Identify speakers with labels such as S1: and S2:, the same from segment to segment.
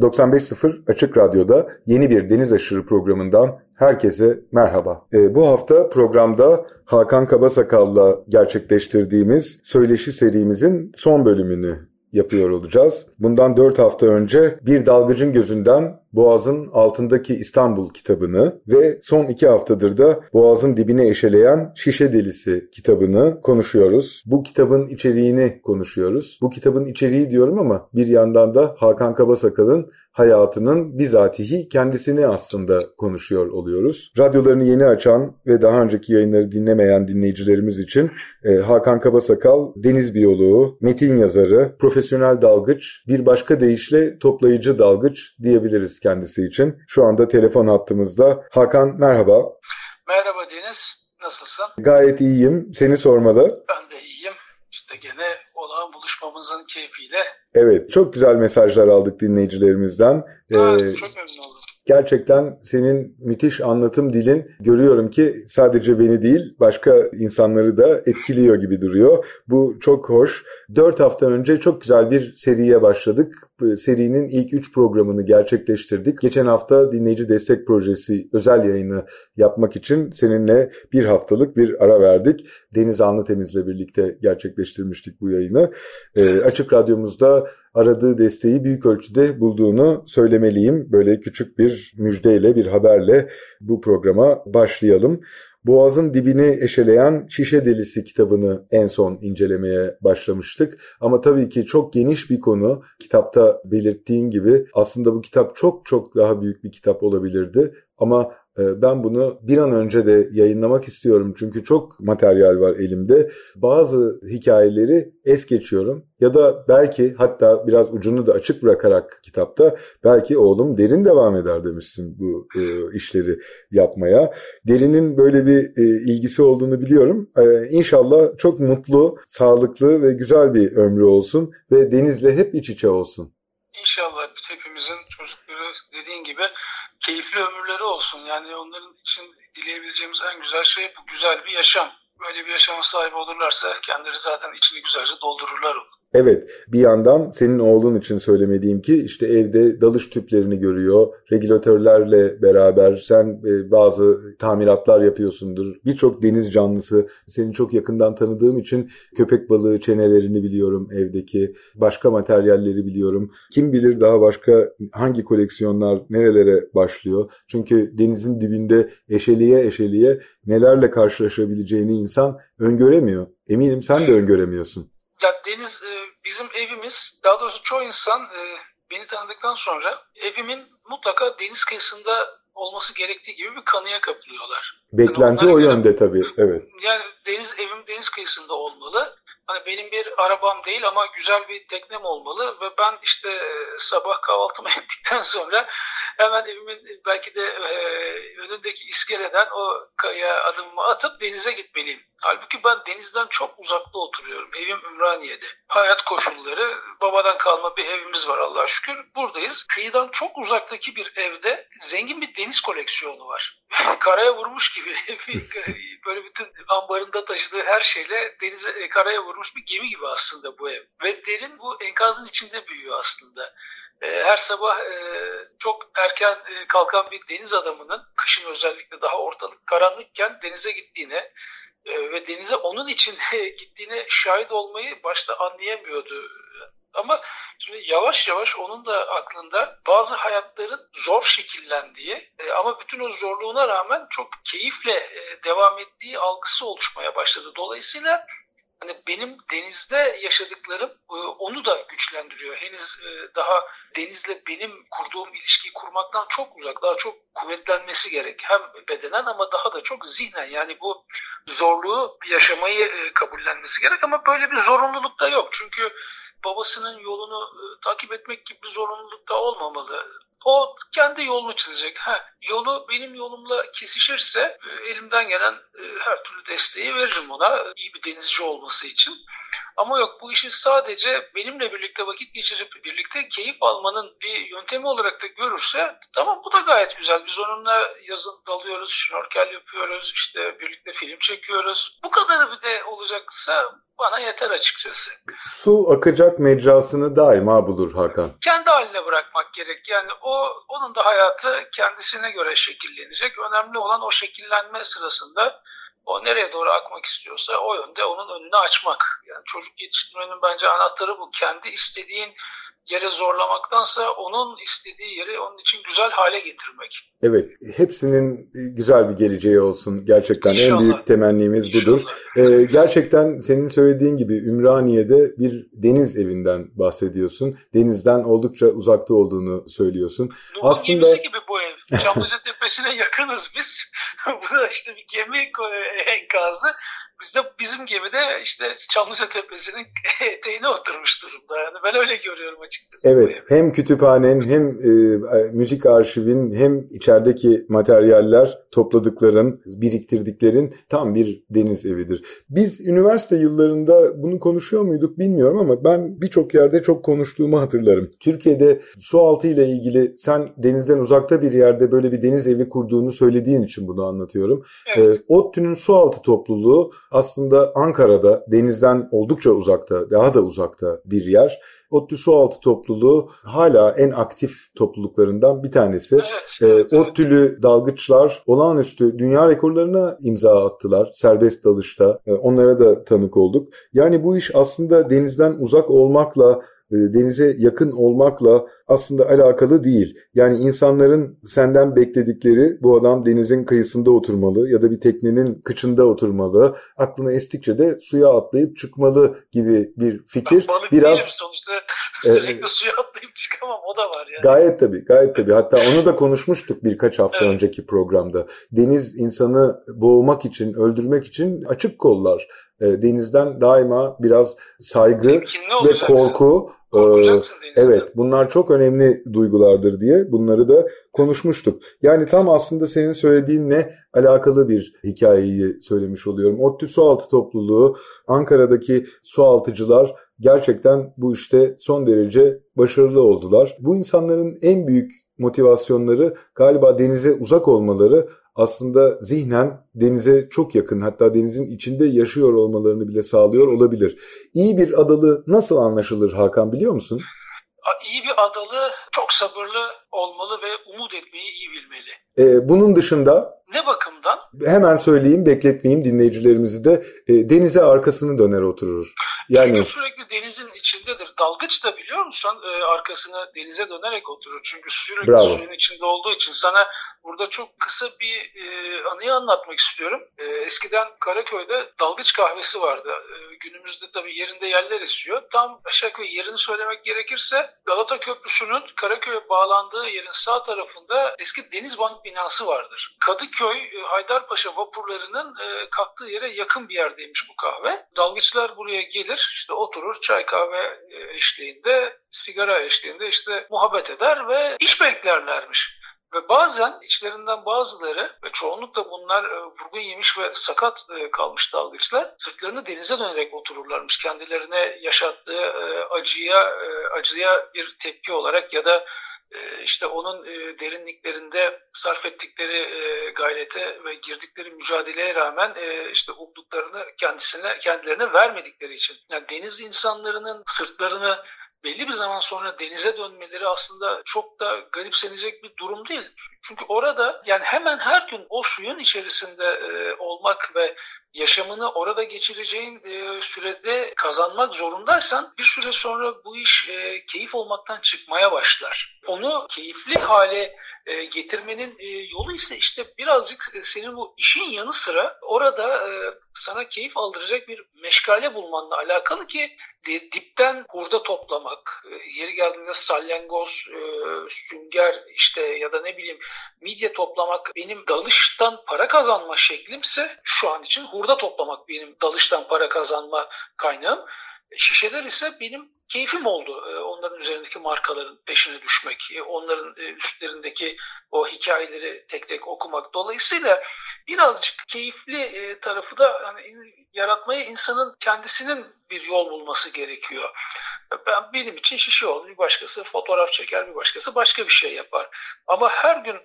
S1: 95.0 Açık Radyo'da yeni bir Deniz Aşırı programından herkese merhaba. E, bu hafta programda Hakan Kabasakal'la gerçekleştirdiğimiz söyleşi serimizin son bölümünü yapıyor olacağız. Bundan 4 hafta önce Bir Dalgıcın Gözünden Boğaz'ın Altındaki İstanbul kitabını ve son 2 haftadır da Boğaz'ın dibine eşeleyen Şişe Delisi kitabını konuşuyoruz. Bu kitabın içeriğini konuşuyoruz. Bu kitabın içeriği diyorum ama bir yandan da Hakan Kabasakal'ın hayatının bizatihi kendisini aslında konuşuyor oluyoruz. Radyolarını yeni açan ve daha önceki yayınları dinlemeyen dinleyicilerimiz için e, Hakan Kabasakal deniz biyoloğu, metin yazarı, profesyonel dalgıç, bir başka deyişle toplayıcı dalgıç diyebiliriz kendisi için. Şu anda telefon hattımızda. Hakan merhaba.
S2: Merhaba Deniz, nasılsın?
S1: Gayet iyiyim, seni sormalı.
S2: Ben de iyiyim. İşte gene olağan buluşmamızın keyfiyle.
S1: Evet, çok güzel mesajlar aldık dinleyicilerimizden.
S2: Evet, ee, çok memnun oldum.
S1: Gerçekten senin müthiş anlatım dilin görüyorum ki sadece beni değil başka insanları da etkiliyor gibi duruyor. Bu çok hoş. Dört hafta önce çok güzel bir seriye başladık. Serinin ilk üç programını gerçekleştirdik. Geçen hafta dinleyici destek projesi özel yayını yapmak için seninle bir haftalık bir ara verdik. Deniz Anlıtemiz'le birlikte gerçekleştirmiştik bu yayını. E, açık Radyomuzda aradığı desteği büyük ölçüde bulduğunu söylemeliyim. Böyle küçük bir müjdeyle, bir haberle bu programa başlayalım. Boğaz'ın dibini eşeleyen Şişe Delisi kitabını en son incelemeye başlamıştık. Ama tabii ki çok geniş bir konu. Kitapta belirttiğin gibi aslında bu kitap çok çok daha büyük bir kitap olabilirdi. Ama ben bunu bir an önce de yayınlamak istiyorum çünkü çok materyal var elimde. Bazı hikayeleri es geçiyorum ya da belki hatta biraz ucunu da açık bırakarak kitapta belki oğlum derin devam eder demişsin bu e, işleri yapmaya. Derinin böyle bir e, ilgisi olduğunu biliyorum. E, inşallah çok mutlu, sağlıklı ve güzel bir ömrü olsun ve denizle hep iç içe olsun.
S2: İnşallah hepimizin çocukları dediğin gibi keyifli ömürleri olsun. Yani onların için dileyebileceğimiz en güzel şey bu güzel bir yaşam. Böyle bir yaşama sahip olurlarsa kendileri zaten içini güzelce doldururlar onu.
S1: Evet bir yandan senin oğlun için söylemediğim ki işte evde dalış tüplerini görüyor. Regülatörlerle beraber sen e, bazı tamiratlar yapıyorsundur. Birçok deniz canlısı seni çok yakından tanıdığım için köpek balığı çenelerini biliyorum evdeki. Başka materyalleri biliyorum. Kim bilir daha başka hangi koleksiyonlar nerelere başlıyor. Çünkü denizin dibinde eşeliğe eşeliğe nelerle karşılaşabileceğini insan öngöremiyor. Eminim sen de öngöremiyorsun
S2: ya Deniz e, bizim evimiz, daha doğrusu çoğu insan e, beni tanıdıktan sonra evimin mutlaka deniz kıyısında olması gerektiği gibi bir kanıya kapılıyorlar.
S1: Beklenti yani o yönde tabii, evet.
S2: Yani deniz evim deniz kıyısında olmalı. Hani benim bir arabam değil ama güzel bir teknem olmalı ve ben işte e, sabah kahvaltımı ettikten sonra hemen evimin belki de e, önündeki iskeleden o kaya adımımı atıp denize gitmeliyim. Halbuki ben denizden çok uzakta oturuyorum. Evim Ümraniye'de. Hayat koşulları, babadan kalma bir evimiz var Allah'a şükür. Buradayız. Kıyıdan çok uzaktaki bir evde zengin bir deniz koleksiyonu var. Karaya vurmuş gibi böyle bütün ambarında taşıdığı her şeyle denize e, karaya vurmuş bir gemi gibi aslında bu ev. Ve derin bu enkazın içinde büyüyor aslında. E, her sabah e, çok erken kalkan bir deniz adamının kışın özellikle daha ortalık karanlıkken denize gittiğine ve denize onun için gittiğine şahit olmayı başta anlayamıyordu. Ama şimdi yavaş yavaş onun da aklında bazı hayatların zor şekillendiği ama bütün o zorluğuna rağmen çok keyifle devam ettiği algısı oluşmaya başladı. Dolayısıyla hani benim denizde yaşadıklarım e, onu da güçlendiriyor. Henüz e, daha denizle benim kurduğum ilişkiyi kurmaktan çok uzak, daha çok kuvvetlenmesi gerek. Hem bedenen ama daha da çok zihnen. Yani bu zorluğu yaşamayı e, kabullenmesi gerek ama böyle bir zorunluluk da yok. Çünkü babasının yolunu takip etmek gibi bir zorunluluk da olmamalı. O kendi yolunu çizecek. Ha, yolu benim yolumla kesişirse e, elimden gelen e, her türlü desteği veririm ona iyi bir denizci olması için. Ama yok bu işi sadece benimle birlikte vakit geçirip birlikte keyif almanın bir yöntemi olarak da görürse tamam bu da gayet güzel. Biz onunla yazın dalıyoruz, şnorkel yapıyoruz, işte birlikte film çekiyoruz. Bu kadarı bir de olacaksa bana yeter açıkçası.
S1: Su akacak mecrasını daima bulur Hakan.
S2: Kendi haline bırakmak gerek. Yani o onun da hayatı kendisine göre şekillenecek. Önemli olan o şekillenme sırasında o nereye doğru akmak istiyorsa o yönde onun önünü açmak. Yani çocuk yetiştirmenin bence anahtarı bu. Kendi istediğin yere zorlamaktansa onun istediği yeri onun için güzel hale getirmek.
S1: Evet, hepsinin güzel bir geleceği olsun. Gerçekten İnşallah. en büyük temennimiz İnşallah. budur. Ee, gerçekten senin söylediğin gibi Ümraniye'de bir deniz evinden bahsediyorsun. Denizden oldukça uzakta olduğunu söylüyorsun.
S2: Nuh'un Aslında gibi bu ev. Çamlıca Tepesi'ne yakınız biz. bu da işte bir gemi enkazı. Biz de bizim gemide işte Çamlıca Tepesi'nin eteğine oturmuş durumda. Yani ben öyle görüyorum açıkçası.
S1: Evet. Hem kütüphanen hem e, müzik arşivin hem içerideki materyaller topladıkların, biriktirdiklerin tam bir deniz evidir. Biz üniversite yıllarında bunu konuşuyor muyduk bilmiyorum ama ben birçok yerde çok konuştuğumu hatırlarım. Türkiye'de su altı ile ilgili sen denizden uzakta bir yerde böyle bir deniz evi kurduğunu söylediğin için bunu anlatıyorum. Evet. E, ODTÜ'nün su altı topluluğu aslında Ankara'da denizden oldukça uzakta, daha da uzakta bir yer. ODTÜ Sualtı topluluğu hala en aktif topluluklarından bir tanesi. Evet, evet, ee, ODTÜ'lü dalgıçlar olağanüstü dünya rekorlarına imza attılar serbest dalışta. Ee, onlara da tanık olduk. Yani bu iş aslında denizden uzak olmakla denize yakın olmakla aslında alakalı değil. Yani insanların senden bekledikleri bu adam denizin kıyısında oturmalı ya da bir teknenin kıçında oturmalı. Aklına estikçe de suya atlayıp çıkmalı gibi bir fikir.
S2: Balık biraz sonuçta sürekli e, suya atlayıp çıkamam o da var yani.
S1: Gayet tabii gayet tabii. Hatta onu da konuşmuştuk birkaç hafta evet. önceki programda. Deniz insanı boğmak için, öldürmek için açık kollar. E, denizden daima biraz saygı ve korku ee, evet bunlar çok önemli duygulardır diye bunları da konuşmuştuk. Yani tam aslında senin söylediğinle alakalı bir hikayeyi söylemiş oluyorum. ODTÜ Sualtı Topluluğu, Ankara'daki sualtıcılar gerçekten bu işte son derece başarılı oldular. Bu insanların en büyük motivasyonları galiba denize uzak olmaları aslında zihnen denize çok yakın hatta denizin içinde yaşıyor olmalarını bile sağlıyor olabilir. İyi bir adalı nasıl anlaşılır Hakan biliyor musun?
S2: İyi bir adalı çok sabırlı olmalı ve umut etmeyi iyi bilmeli.
S1: Ee, bunun dışında
S2: ne bakımdan?
S1: Hemen söyleyeyim, bekletmeyeyim dinleyicilerimizi de. E, denize arkasını döner oturur.
S2: Yani Çünkü sürekli denizin içindedir. Dalgıç da biliyor musun e, arkasını denize dönerek oturur. Çünkü sürekli Bravo. suyun içinde olduğu için sana burada çok kısa bir e, anıyı anlatmak istiyorum. E, eskiden Karaköy'de dalgıç kahvesi vardı. E, günümüzde tabii yerinde yerler esiyor. Tam aşağı yerini söylemek gerekirse Galata Köprüsü'nün Karaköy'e bağlandığı yerin sağ tarafında eski Denizbank binası vardır. Kadıköy e, Haydarpaşa vapurlarının e, kalktığı yere yakın bir yerdeymiş bu kahve. Dalgıçlar buraya gelir, işte oturur çay kahve e, eşliğinde, sigara eşliğinde işte muhabbet eder ve iş beklerlermiş. Ve bazen içlerinden bazıları ve çoğunlukla bunlar e, vurgun yemiş ve sakat e, kalmış dalgıçlar sırtlarını denize dönerek otururlarmış. Kendilerine yaşattığı e, acıya acıya bir tepki olarak ya da işte onun e, derinliklerinde sarf ettikleri e, gayrete ve girdikleri mücadeleye rağmen işte umduklarını kendisine kendilerine vermedikleri için. Yani deniz insanlarının sırtlarını belli bir zaman sonra denize dönmeleri aslında çok da garipsenecek bir durum değil. Çünkü orada yani hemen her gün o suyun içerisinde e, olmak ve yaşamını orada geçireceğin e, sürede kazanmak zorundaysan bir süre sonra bu iş e, keyif olmaktan çıkmaya başlar. Onu keyifli hale e, getirmenin e, yolu ise işte birazcık e, senin bu işin yanı sıra orada sana keyif aldıracak bir meşgale bulmanla alakalı ki dipten hurda toplamak, yeri geldiğinde salyangoz, sünger işte ya da ne bileyim midye toplamak benim dalıştan para kazanma şeklimse şu an için hurda toplamak benim dalıştan para kazanma kaynağım. Şişeler ise benim keyfim oldu. E, onların üzerindeki markaların peşine düşmek, onların üstlerindeki o hikayeleri tek tek okumak. Dolayısıyla birazcık keyifli tarafı da yani yaratmayı insanın kendisinin bir yol bulması gerekiyor. Ben benim için şişe olur, bir başkası fotoğraf çeker, bir başkası başka bir şey yapar. Ama her gün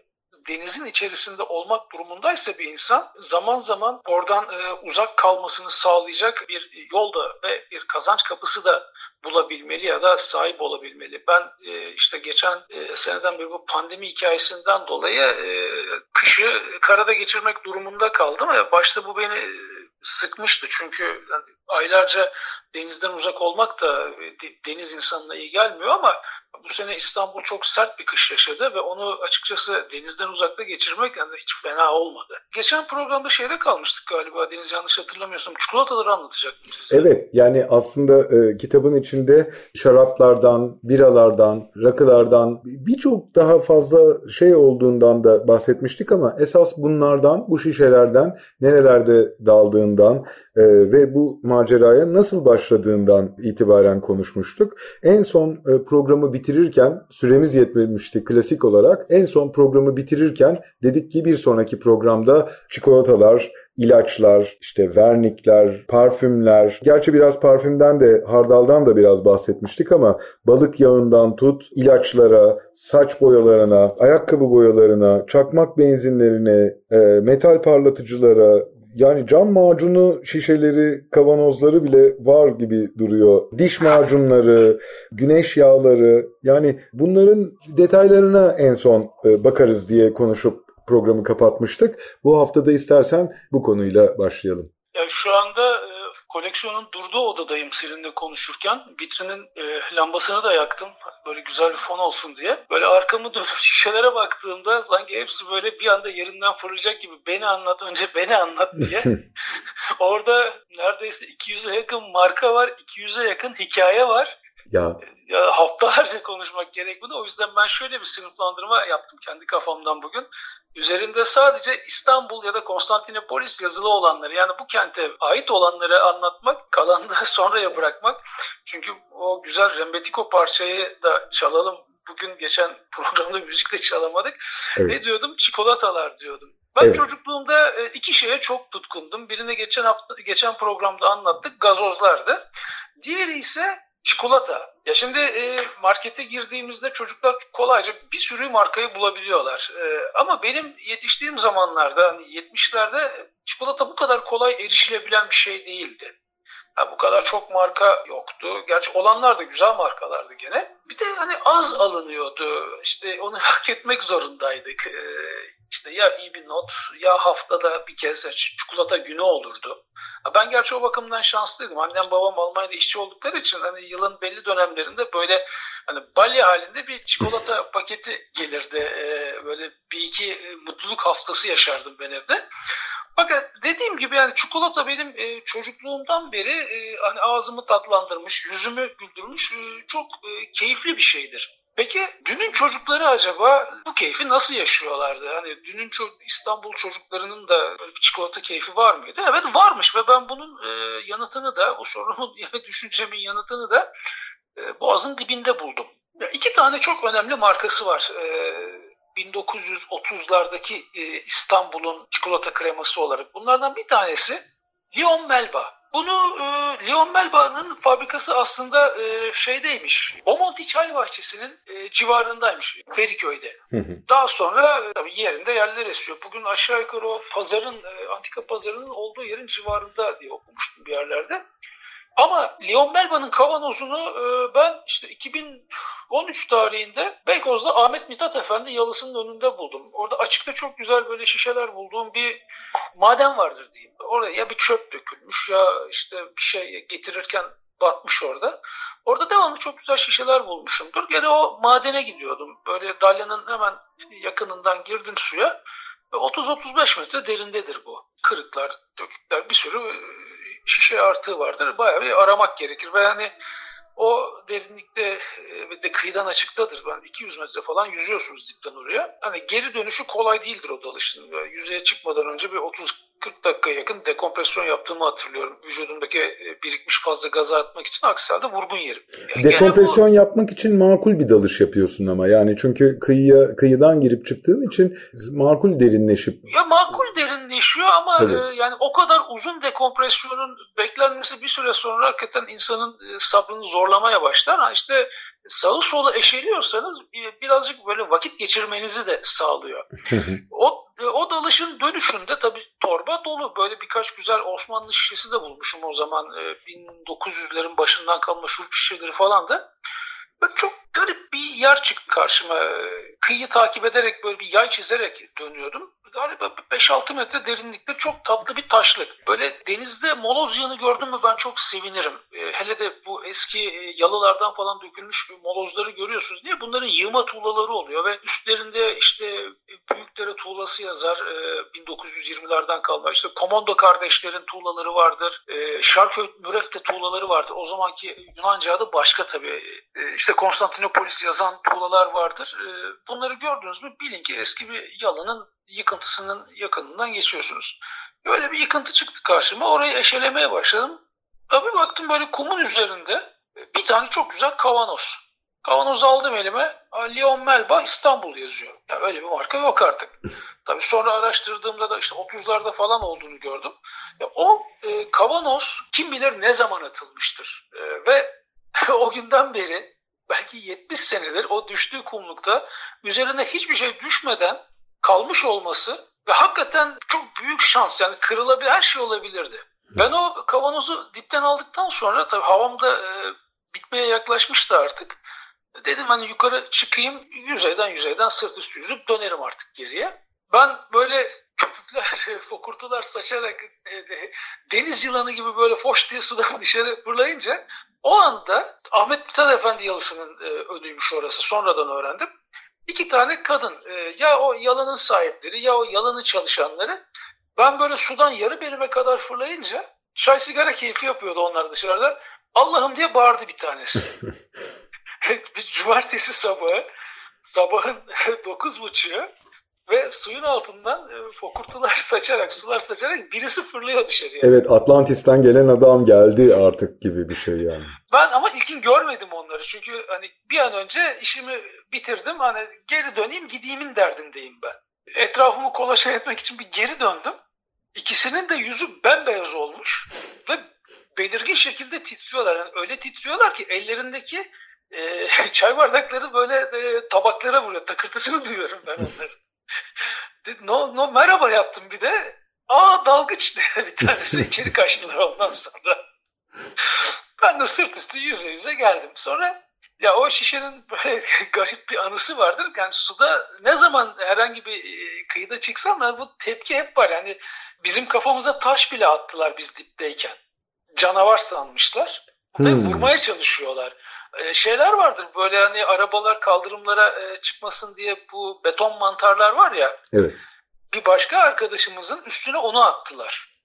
S2: denizin içerisinde olmak durumundaysa bir insan zaman zaman oradan e, uzak kalmasını sağlayacak bir yolda ve bir kazanç kapısı da bulabilmeli ya da sahip olabilmeli. Ben e, işte geçen e, seneden beri bu pandemi hikayesinden dolayı e, kışı karada geçirmek durumunda kaldım. ve Başta bu beni sıkmıştı çünkü yani aylarca denizden uzak olmak da deniz insanına iyi gelmiyor ama bu sene İstanbul çok sert bir kış yaşadı ve onu açıkçası denizden uzakta geçirmek yani hiç fena olmadı. Geçen programda şeyde kalmıştık galiba Deniz yanlış hatırlamıyorsam. Çikolataları anlatacaktım size.
S1: Evet yani aslında e, kitabın içinde şaraplardan, biralardan, rakılardan birçok daha fazla şey olduğundan da bahsetmiştik ama esas bunlardan, bu şişelerden nerelerde daldığından e, ve bu maceraya nasıl başladığından itibaren konuşmuştuk. En son e, programı bitirirken süremiz yetmemişti klasik olarak. En son programı bitirirken dedik ki bir sonraki programda çikolatalar, ilaçlar, işte vernikler, parfümler. Gerçi biraz parfümden de hardaldan da biraz bahsetmiştik ama balık yağından tut ilaçlara, saç boyalarına, ayakkabı boyalarına, çakmak benzinlerine, e, metal parlatıcılara, yani cam macunu şişeleri, kavanozları bile var gibi duruyor. Diş macunları, güneş yağları yani bunların detaylarına en son e, bakarız diye konuşup programı kapatmıştık. Bu haftada istersen bu konuyla başlayalım.
S2: Yani şu anda e, koleksiyonun durduğu odadayım seninle konuşurken. Vitrinin e, lambasını da yaktım. Böyle güzel bir fon olsun diye. Böyle arkamı dönüp şişelere baktığımda sanki hepsi böyle bir anda yerinden fırlayacak gibi beni anlat önce beni anlat diye. Orada neredeyse 200'e yakın marka var. 200'e yakın hikaye var.
S1: Ya.
S2: ya haftalarca konuşmak gerek bunu. O yüzden ben şöyle bir sınıflandırma yaptım kendi kafamdan bugün üzerinde sadece İstanbul ya da Konstantinopolis yazılı olanları yani bu kente ait olanları anlatmak, kalanını sonraya bırakmak. Çünkü o güzel Rembetiko parçayı da çalalım. Bugün geçen programda müzikle çalamadık. Evet. Ne diyordum? Çikolatalar diyordum. Ben evet. çocukluğumda e, iki şeye çok tutkundum. Birini geçen hafta geçen programda anlattık. Gazozlardı. Diğeri ise çikolata. Ya şimdi e, markete girdiğimizde çocuklar kolayca bir sürü markayı bulabiliyorlar. E, ama benim yetiştiğim zamanlarda hani 70'lerde çikolata bu kadar kolay erişilebilen bir şey değildi. Yani bu kadar çok marka yoktu. Gerçi olanlar da güzel markalardı gene. Bir de hani az alınıyordu. İşte onu hak etmek zorundaydık. Ee, işte ya iyi bir not ya haftada bir kez çikolata günü olurdu. Ben gerçi o bakımdan şanslıydım. Annem babam Almanya'da işçi oldukları için hani yılın belli dönemlerinde böyle hani balya halinde bir çikolata paketi gelirdi. Ee, böyle bir iki mutluluk haftası yaşardım ben evde. Fakat dediğim gibi yani çikolata benim e, çocukluğumdan beri e, hani ağzımı tatlandırmış, yüzümü güldürmüş e, çok e, keyifli bir şeydir. Peki dünün çocukları acaba bu keyfi nasıl yaşıyorlardı? Hani dünün ço- İstanbul çocuklarının da böyle bir çikolata keyfi var mıydı? Evet varmış ve ben bunun e, yanıtını da, bu sorunun yani düşüncemin yanıtını da e, Boğaz'ın dibinde buldum. Ya iki tane çok önemli markası var. E, 1930'lardaki e, İstanbul'un çikolata kreması olarak. Bunlardan bir tanesi Lyon Melba. Bunu e, Leon Melba'nın fabrikası aslında e, şeydeymiş. Omonti Çay Bahçesi'nin e, civarındaymış. Feriköy'de. Daha sonra e, tabii yerinde yerler esiyor. Bugün aşağı yukarı o pazarın, e, antika pazarının olduğu yerin civarında diye okumuştum bir yerlerde. Ama Leon Melba'nın kavanozunu e, ben işte 2013 tarihinde Beykoz'da Ahmet Mithat Efendi yalısının önünde buldum. Orada açıkta çok güzel böyle şişeler bulduğum bir maden vardır diyeyim. Orada ya bir çöp dökülmüş ya işte bir şey getirirken batmış orada. Orada devamlı çok güzel şişeler bulmuşumdur. Gene o madene gidiyordum. Böyle dalyanın hemen yakınından girdin suya. 30-35 metre derindedir bu. Kırıklar, dökükler, bir sürü şişe artığı vardır. Bayağı bir aramak gerekir ve hani o derinlikte ve de kıyıdan açıktadır. Ben 200 metre falan yüzüyorsunuz dipten oraya. Hani geri dönüşü kolay değildir o dalışın. Yüzeye çıkmadan önce bir 30 40 dakika yakın dekompresyon yaptığımı hatırlıyorum. Vücudumdaki e, birikmiş fazla gazı atmak için aksi halde vurgun yerim.
S1: Yani dekompresyon bu... yapmak için makul bir dalış yapıyorsun ama yani çünkü kıyıya kıyıdan girip çıktığın için makul derinleşip.
S2: Ya makul derinleşiyor ama e, yani o kadar uzun dekompresyonun beklenmesi bir süre sonra hakikaten insanın e, sabrını zorlamaya başlar. Ha işte sağı sola eşeliyorsanız e, birazcık böyle vakit geçirmenizi de sağlıyor. o e, o dalışın dönüşünde tabii torba dolu. Böyle birkaç güzel Osmanlı şişesi de bulmuşum o zaman. 1900'lerin e, başından kalma şurup şişeleri falan da. Böyle çok garip bir yer çıktı karşıma. Kıyıyı takip ederek böyle bir yay çizerek dönüyordum galiba 5-6 metre derinlikte çok tatlı bir taşlık. Böyle denizde moloz yığını gördüm mü ben çok sevinirim. E, hele de bu eski e, yalılardan falan dökülmüş molozları görüyorsunuz. Niye? Bunların yığma tuğlaları oluyor ve üstlerinde işte e, Büyükdere tuğlası yazar. E, 1920'lerden kalma. İşte Komando kardeşlerin tuğlaları vardır. E, Şarköy Mürefte tuğlaları vardır. O zamanki Yunanca adı başka tabii. E, işte Konstantinopolis yazan tuğlalar vardır. E, bunları gördünüz mü bilin ki eski bir yalının yıkıntısının yakınından geçiyorsunuz. Böyle bir yıkıntı çıktı karşıma. Orayı eşelemeye başladım. Tabii baktım böyle kumun üzerinde bir tane çok güzel kavanoz. Kavanozu aldım elime. Leon Melba İstanbul yazıyor. Ya öyle bir marka yok artık. Tabii sonra araştırdığımda da işte 30'larda falan olduğunu gördüm. Ya o e, kavanoz kim bilir ne zaman atılmıştır. E, ve o günden beri belki 70 senedir o düştüğü kumlukta üzerine hiçbir şey düşmeden kalmış olması ve hakikaten çok büyük şans yani kırılabilir her şey olabilirdi. Ben o kavanozu dipten aldıktan sonra tabii havam da e, bitmeye yaklaşmıştı artık. Dedim hani yukarı çıkayım yüzeyden yüzeyden sırt üstü yüzüp dönerim artık geriye. Ben böyle köpükler, fokurtular saçarak e, e, deniz yılanı gibi böyle foş diye sudan dışarı fırlayınca o anda Ahmet Mithat Efendi yalısının e, önüymüş orası. Sonradan öğrendim. İki tane kadın e, ya o yalanın sahipleri ya o yalanın çalışanları ben böyle sudan yarı belime kadar fırlayınca çay sigara keyfi yapıyordu onlar dışarıda. Allah'ım diye bağırdı bir tanesi. bir cumartesi sabahı sabahın dokuz buçuğu ve suyun altından e, fokurtular saçarak, sular saçarak birisi fırlıyor dışarıya.
S1: Evet Atlantis'ten gelen adam geldi artık gibi bir şey yani.
S2: Ben ama ilkin görmedim onları çünkü hani bir an önce işimi bitirdim hani geri döneyim gidiyimin derdindeyim ben. Etrafımı kolaşa etmek için bir geri döndüm. İkisinin de yüzü bembeyaz olmuş ve belirgin şekilde titriyorlar. Yani öyle titriyorlar ki ellerindeki e, çay bardakları böyle e, tabaklara vuruyor. Takırtısını duyuyorum ben onları. no, no, merhaba yaptım bir de. Aa dalgıç diye bir tanesi içeri kaçtılar ondan sonra. ben de sırt üstü yüze yüze geldim. Sonra ya o şişenin böyle garip bir anısı vardır. Yani suda ne zaman herhangi bir e, kıyıda çıksam da bu tepki hep var. Yani bizim kafamıza taş bile attılar biz dipteyken. Canavar sanmışlar. Hmm. Ve vurmaya çalışıyorlar. Ee, şeyler vardır böyle hani arabalar kaldırımlara e, çıkmasın diye bu beton mantarlar var ya.
S1: Evet.
S2: Bir başka arkadaşımızın üstüne onu attılar.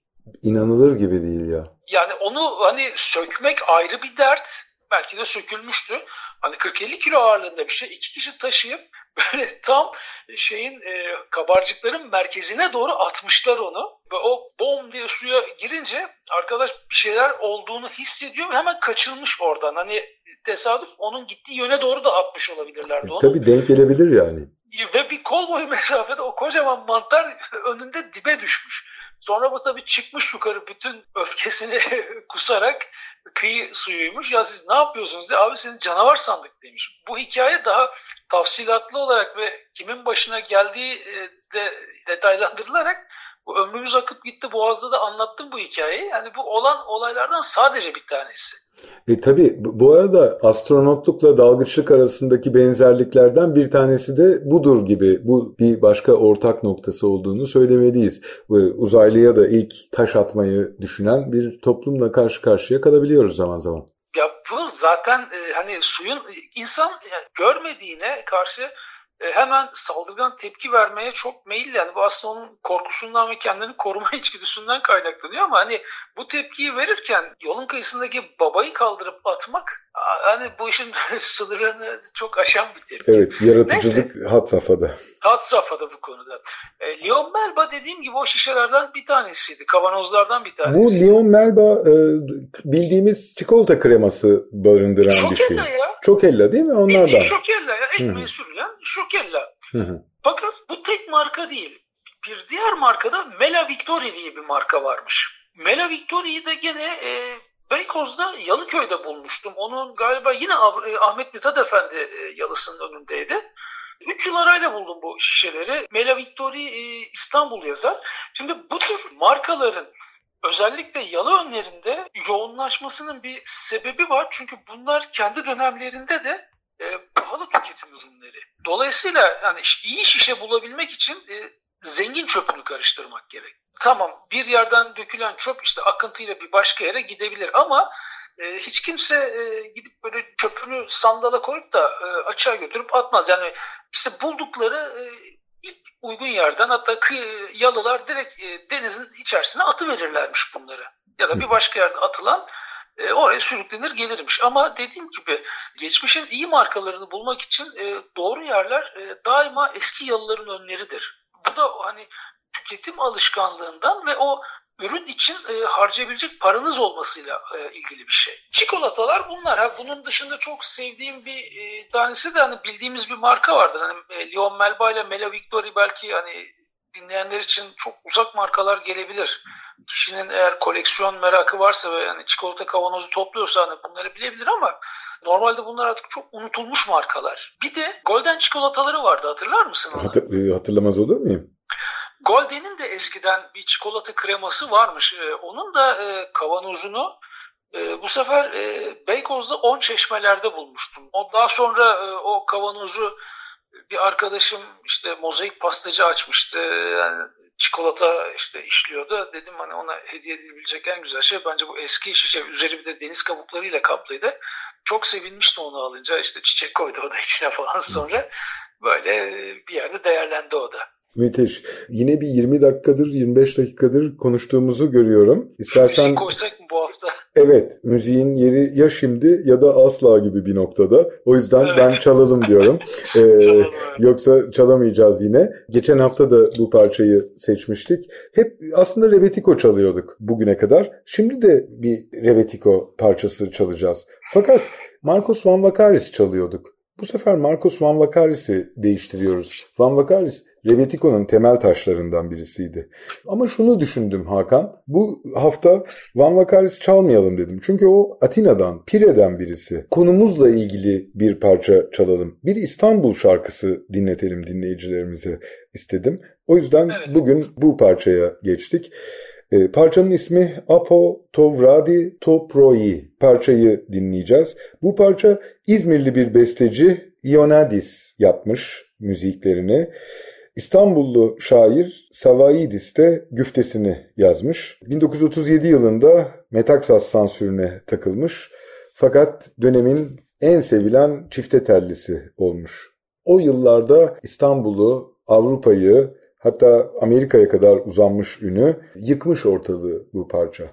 S1: İnanılır gibi değil ya.
S2: Yani onu hani sökmek ayrı bir dert. Belki de sökülmüştü. Hani 40-50 kilo ağırlığında bir şey iki kişi taşıyıp böyle tam şeyin e, kabarcıkların merkezine doğru atmışlar onu. Ve o bom diye suya girince arkadaş bir şeyler olduğunu hissediyor ve hemen kaçılmış oradan. Hani tesadüf onun gittiği yöne doğru da atmış olabilirlerdi onu.
S1: Tabii denk gelebilir yani.
S2: Ve bir kol boyu mesafede o kocaman mantar önünde dibe düşmüş. Sonra bu tabii çıkmış yukarı bütün öfkesini kusarak kıyı suyuymuş. Ya siz ne yapıyorsunuz diye abi senin canavar sandık demiş. Bu hikaye daha tafsilatlı olarak ve kimin başına geldiği e, de detaylandırılarak bu ömrümüz akıp gitti Boğaz'da da anlattım bu hikayeyi. Yani bu olan olaylardan sadece bir tanesi.
S1: E tabi bu arada astronotlukla dalgıçlık arasındaki benzerliklerden bir tanesi de budur gibi. Bu bir başka ortak noktası olduğunu söylemeliyiz. Uzaylıya da ilk taş atmayı düşünen bir toplumla karşı karşıya kalabiliyoruz zaman zaman.
S2: Ya bu zaten e, hani suyun insan yani görmediğine karşı e, hemen saldırgan tepki vermeye çok meyilli. Yani bu aslında onun korkusundan ve kendini koruma içgüdüsünden kaynaklanıyor ama hani bu tepkiyi verirken yolun kıyısındaki babayı kaldırıp atmak hani bu işin sınırlarını çok aşan bir terim.
S1: Evet, yaratıcılık Neyse. had safhada.
S2: Had safhada bu konuda. E, Leon Melba dediğim gibi o şişelerden bir tanesiydi. Kavanozlardan bir tanesi.
S1: Bu Leon Melba e, bildiğimiz çikolata kreması barındıran Şokella bir şey. Şokella ya. Çokella değil mi? Onlardan. Bildiğin
S2: Şokella ya. Ekmeğe sürülen Şokella. Fakat bu tek marka değil. Bir diğer markada Mela Victoria diye bir marka varmış. Mela Victoria'yı da gene e, Beykoz'da Yalıköy'de bulmuştum. Onun galiba yine e, Ahmet Mithat Efendi e, yalısının önündeydi. Üç yıl arayla buldum bu şişeleri. Mela Victory e, İstanbul yazar. Şimdi bu tür markaların özellikle yalı önlerinde yoğunlaşmasının bir sebebi var. Çünkü bunlar kendi dönemlerinde de e, pahalı tüketim ürünleri. Dolayısıyla yani iyi şişe bulabilmek için e, zengin çöpünü karıştırmak gerek. Tamam bir yerden dökülen çöp işte akıntıyla bir başka yere gidebilir ama e, hiç kimse e, gidip böyle çöpünü sandala koyup da e, açığa götürüp atmaz. Yani işte buldukları e, ilk uygun yerden hatta kıyı, yalılar direkt e, denizin içerisine atıverirlermiş bunları. Ya da bir başka yerde atılan e, oraya sürüklenir gelirmiş. Ama dediğim gibi geçmişin iyi markalarını bulmak için e, doğru yerler e, daima eski yalıların önleridir. Bu da hani tüketim alışkanlığından ve o ürün için e, harcayabilecek paranız olmasıyla e, ilgili bir şey. Çikolatalar bunlar. Ha, bunun dışında çok sevdiğim bir e, tanesi de hani bildiğimiz bir marka vardır. Hani e, Leon Melba ile Mela Victory belki hani dinleyenler için çok uzak markalar gelebilir. Kişinin eğer koleksiyon merakı varsa ve yani çikolata kavanozu topluyorsa hani bunları bilebilir ama normalde bunlar artık çok unutulmuş markalar. Bir de Golden çikolataları vardı hatırlar mısın onu?
S1: Hatır, e, hatırlamaz olur muyum?
S2: Golden'in de eskiden bir çikolata kreması varmış. E, onun da e, kavanozunu e, bu sefer e, Beykoz'da on çeşmelerde bulmuştum. O daha sonra e, o kavanozu bir arkadaşım işte mozaik pastacı açmıştı. Yani çikolata işte işliyordu. Dedim hani ona hediye edilebilecek en güzel şey bence bu eski şişe. Üzeri bir de deniz kabuklarıyla kaplıydı. Çok sevinmiştim onu alınca. işte çiçek koydu o da içine falan sonra. Böyle bir yerde değerlendi o da.
S1: Müthiş. Yine bir 20 dakikadır, 25 dakikadır konuştuğumuzu görüyorum.
S2: İstersen... Müzik koysak mı bu hafta?
S1: Evet, müziğin yeri ya şimdi ya da asla gibi bir noktada. O yüzden evet. ben çalalım diyorum. ee, çalalım, Yoksa çalamayacağız yine. Geçen hafta da bu parçayı seçmiştik. Hep aslında Rebetiko çalıyorduk bugüne kadar. Şimdi de bir Rebetiko parçası çalacağız. Fakat Marcos Van Vakaris çalıyorduk. Bu sefer Marcos Van Vakaris'i değiştiriyoruz. Van Vakaris Rebetiko'nun temel taşlarından birisiydi. Ama şunu düşündüm Hakan. Bu hafta Van Vakaris çalmayalım dedim. Çünkü o Atina'dan, Pire'den birisi. Konumuzla ilgili bir parça çalalım. Bir İstanbul şarkısı dinletelim dinleyicilerimize istedim. O yüzden evet. bugün bu parçaya geçtik. E, parçanın ismi Apo Tovradi Toproi. Parçayı dinleyeceğiz. Bu parça İzmirli bir besteci Ionadis yapmış müziklerini. İstanbullu şair Savaidis de güftesini yazmış. 1937 yılında Metaksas sansürüne takılmış fakat dönemin en sevilen çifte tellisi olmuş. O yıllarda İstanbul'u, Avrupa'yı hatta Amerika'ya kadar uzanmış ünü yıkmış ortalığı bu parça.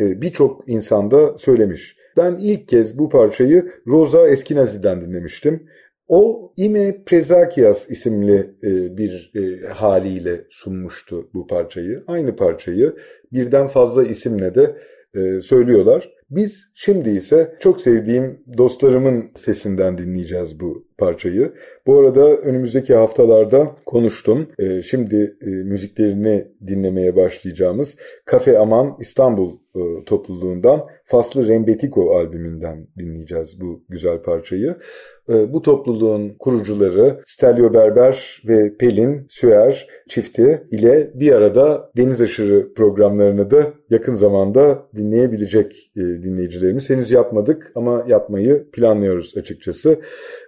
S1: Ee, birçok insan da söylemiş. Ben ilk kez bu parçayı Rosa Eskenazi'den dinlemiştim. O Ime Prezakias isimli e, bir e, haliyle sunmuştu bu parçayı. Aynı parçayı birden fazla isimle de e, söylüyorlar. Biz şimdi ise çok sevdiğim dostlarımın sesinden dinleyeceğiz bu parçayı. Bu arada önümüzdeki haftalarda konuştum. Ee, şimdi e, müziklerini dinlemeye başlayacağımız Kafe Aman İstanbul e, topluluğundan Faslı Rembetiko albümünden dinleyeceğiz bu güzel parçayı. E, bu topluluğun kurucuları Stelio Berber ve Pelin Süer çifti ile bir arada deniz aşırı programlarını da yakın zamanda dinleyebilecek dinleyicilerimiz. Henüz yapmadık ama yapmayı planlıyoruz açıkçası.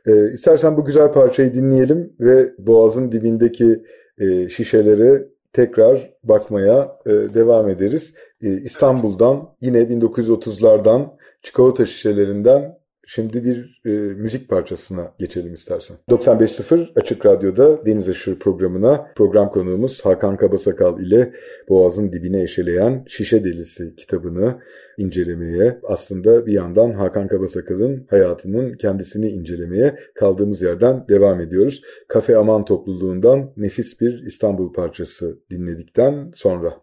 S1: E, istersen bu güzel parçayı dinleyelim ve boğazın dibindeki e, şişelere tekrar bakmaya e, devam ederiz. E, İstanbul'dan yine 1930'lardan çikolata şişelerinden Şimdi bir e, müzik parçasına geçelim istersen. 95.0 Açık Radyo'da Deniz Aşırı programına program konuğumuz Hakan Kabasakal ile Boğaz'ın dibine eşeleyen Şişe Delisi kitabını incelemeye, aslında bir yandan Hakan Kabasakal'ın hayatının kendisini incelemeye kaldığımız yerden devam ediyoruz. Kafe Aman topluluğundan nefis bir İstanbul parçası dinledikten sonra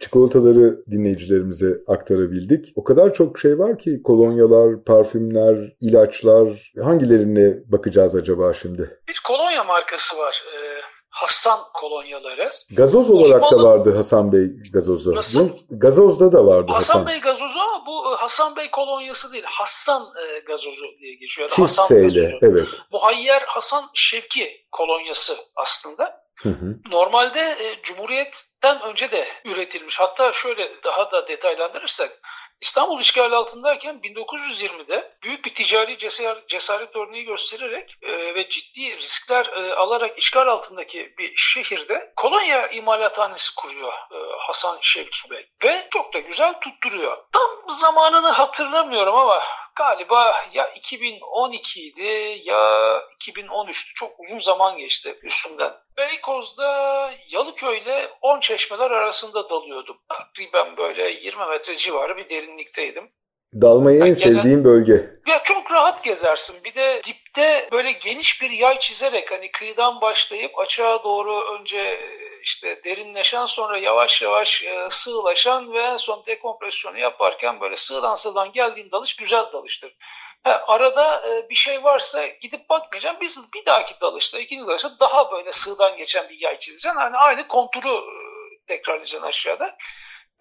S1: çikolataları dinleyicilerimize aktarabildik. O kadar çok şey var ki kolonyalar, parfümler, ilaçlar hangilerine bakacağız acaba şimdi?
S2: Bir kolonya markası var. Ee, Hasan kolonyaları.
S1: Gazoz olarak Osmanlı... da vardı Hasan Bey gazozu. Nasıl? Gazozda da vardı
S2: Hasan. Hasan Bey gazozu ama bu e, Hasan Bey kolonyası değil. Hasan e, gazozu diye geçiyor.
S1: Çift Hasan gazozu. evet.
S2: Muhayyer Hasan Şevki kolonyası aslında. Hı hı. Normalde e, Cumhuriyet'ten önce de üretilmiş. Hatta şöyle daha da detaylandırırsak İstanbul işgali altındayken 1920'de büyük bir ticari cesaret, cesaret örneği göstererek e, ve ciddi riskler e, alarak işgal altındaki bir şehirde kolonya imalathanesi kuruyor e, Hasan Şevki Bey. Ve çok da güzel tutturuyor. Tam zamanını hatırlamıyorum ama galiba ya 2012 idi ya 2013'tü. Çok uzun zaman geçti üstünden. Beykoz'da Yalıköy ile On Çeşmeler arasında dalıyordum. Takriben böyle 20 metre civarı bir derinlikteydim.
S1: Dalmayı en sevdiğim bölge.
S2: Ya çok rahat gezersin. Bir de dipte böyle geniş bir yay çizerek hani kıyıdan başlayıp açığa doğru önce işte derinleşen sonra yavaş yavaş e, sığlaşan ve en son dekompresyonu yaparken böyle sığdan sığdan geldiğin dalış güzel dalıştır. Ha, arada e, bir şey varsa gidip bakmayacağım. Bir, bir dahaki dalışta, ikinci dalışta daha böyle sığdan geçen bir yay çizeceksin. Hani aynı konturu e, tekrarlayacaksın aşağıda.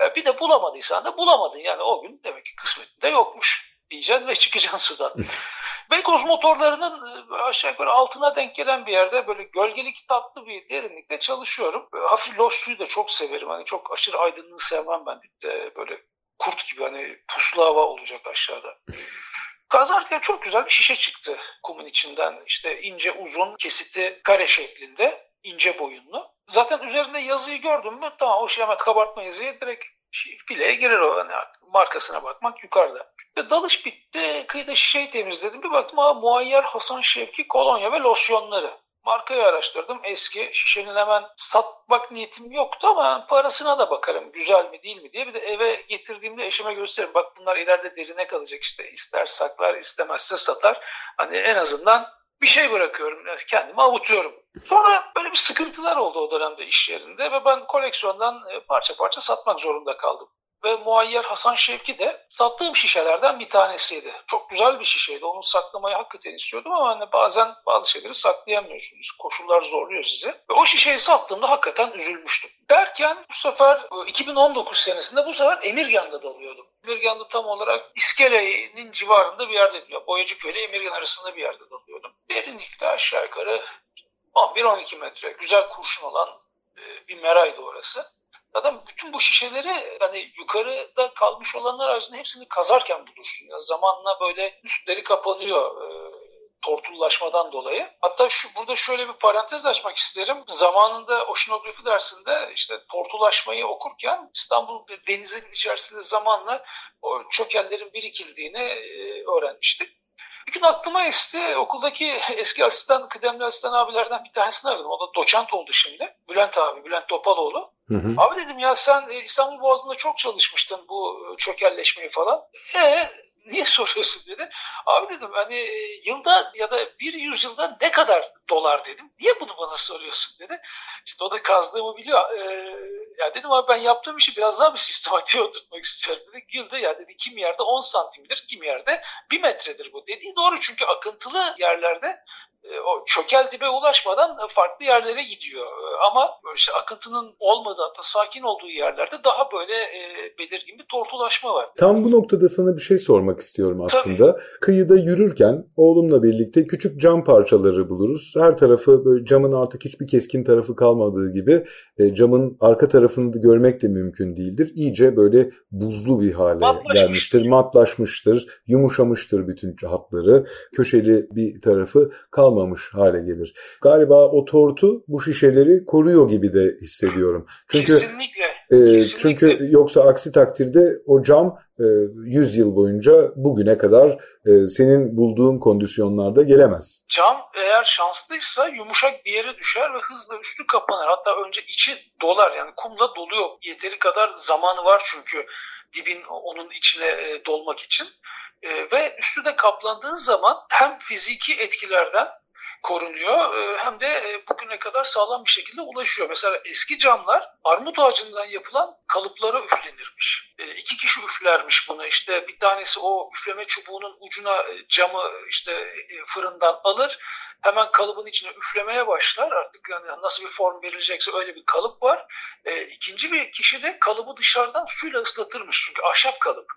S2: E, bir de bulamadıysan da bulamadın. Yani o gün demek ki kısmetinde yokmuş diyeceksin ve çıkacaksın sudan. Beykoz motorlarının e, aşağı yukarı altına denk gelen bir yerde böyle gölgelik tatlı bir derinlikte çalışıyorum. Hafif loş suyu da çok severim. Hani çok aşırı aydınlığı sevmem ben. De böyle kurt gibi hani puslu hava olacak aşağıda. Kazarken çok güzel bir şişe çıktı kumun içinden. İşte ince uzun kesiti kare şeklinde ince boyunlu. Zaten üzerinde yazıyı gördüm mü tamam o şey hemen kabartma yazıyı direkt fileye girer o. Yani markasına bakmak yukarıda. Dalış bitti. Kıyıda şişeyi temizledim. Bir baktım ha Muayyer Hasan Şevki kolonya ve losyonları. Markayı araştırdım. Eski. Şişenin hemen satmak niyetim yoktu ama parasına da bakarım. Güzel mi değil mi diye. Bir de eve getirdiğimde eşime gösteririm. Bak bunlar ileride derine kalacak işte. İster saklar istemezse satar. Hani en azından bir şey bırakıyorum. Kendimi avutuyorum. Sonra böyle bir sıkıntılar oldu o dönemde iş yerinde ve ben koleksiyondan e, parça parça satmak zorunda kaldım ve muayyer Hasan Şevki de sattığım şişelerden bir tanesiydi. Çok güzel bir şişeydi. Onu saklamayı hakikaten istiyordum ama hani bazen bazı şeyleri saklayamıyorsunuz. Koşullar zorluyor sizi. Ve o şişeyi sattığımda hakikaten üzülmüştüm. Derken bu sefer 2019 senesinde bu sefer Emirgan'da dalıyordum. Emirgan'da tam olarak İskele'nin civarında bir yerde diyor. Boyacıköy ile Emirgan arasında bir yerde dalıyordum. Derinlikte aşağı yukarı 11-12 metre güzel kurşun olan e, bir meraydı orası. Zaten bütün bu şişeleri hani yukarıda kalmış olanlar arasında hepsini kazarken bulursun. Yani zamanla böyle üstleri kapanıyor e, tortullaşmadan dolayı. Hatta şu burada şöyle bir parantez açmak isterim. Zamanında oşinografi dersinde işte tortulaşmayı okurken İstanbul denizin içerisinde zamanla o çökellerin birikildiğini e, öğrenmiştik. Bir gün aklıma esti. Okuldaki eski asistan, kıdemli asistan abilerden bir tanesini aradım. O da doçent oldu şimdi. Bülent abi, Bülent Topaloğlu. Hı hı. Abi dedim ya sen e, İstanbul Boğazı'nda çok çalışmıştın bu e, çökelleşmeyi falan. E niye soruyorsun dedi. Abi dedim hani e, yılda ya da bir yüzyılda ne kadar dolar dedim. Niye bunu bana soruyorsun dedi. İşte o da kazdığımı biliyor. Ee, ya dedim abi ben yaptığım işi biraz daha bir sistematiğe oturtmak istiyorum dedi. Yılda ya dedi kim yerde 10 santimdir, kim yerde 1 metredir bu. Dediği doğru çünkü akıntılı yerlerde o çökel dibe ulaşmadan farklı yerlere gidiyor. E, ama işte akıntının olmadığı hatta sakin olduğu yerlerde daha böyle e, belirgin bir tortulaşma var.
S1: Tam bu noktada sana bir şey sormak istiyorum aslında. Tabii. Kıyıda yürürken oğlumla birlikte küçük cam parçaları buluruz. Her tarafı böyle camın artık hiçbir keskin tarafı kalmadığı gibi camın arka tarafını da görmek de mümkün değildir. İyice böyle buzlu bir hale gelmiştir, matlaşmıştır, yumuşamıştır bütün hatları. Köşeli bir tarafı kalmamıştır kalmamış hale gelir. Galiba o tortu bu şişeleri koruyor gibi de hissediyorum. Çünkü
S2: kesinlikle,
S1: e,
S2: kesinlikle.
S1: çünkü yoksa aksi takdirde o cam e, 100 yıl boyunca bugüne kadar e, senin bulduğun kondisyonlarda gelemez.
S2: Cam eğer şanslıysa yumuşak bir yere düşer ve hızla üstü kapanır. Hatta önce içi dolar yani kumla doluyor. Yeteri kadar zamanı var çünkü dibin onun içine e, dolmak için. E, ve üstü de kaplandığı zaman hem fiziki etkilerden korunuyor e, hem de e, bugüne kadar sağlam bir şekilde ulaşıyor. Mesela eski camlar armut ağacından yapılan kalıplara üflenirmiş. E, iki kişi üflermiş bunu. İşte bir tanesi o üfleme çubuğunun ucuna camı işte fırından alır. Hemen kalıbın içine üflemeye başlar. Artık yani nasıl bir form verilecekse öyle bir kalıp var. E, ikinci bir kişi de kalıbı dışarıdan suyla ıslatırmış. Çünkü ahşap kalıp.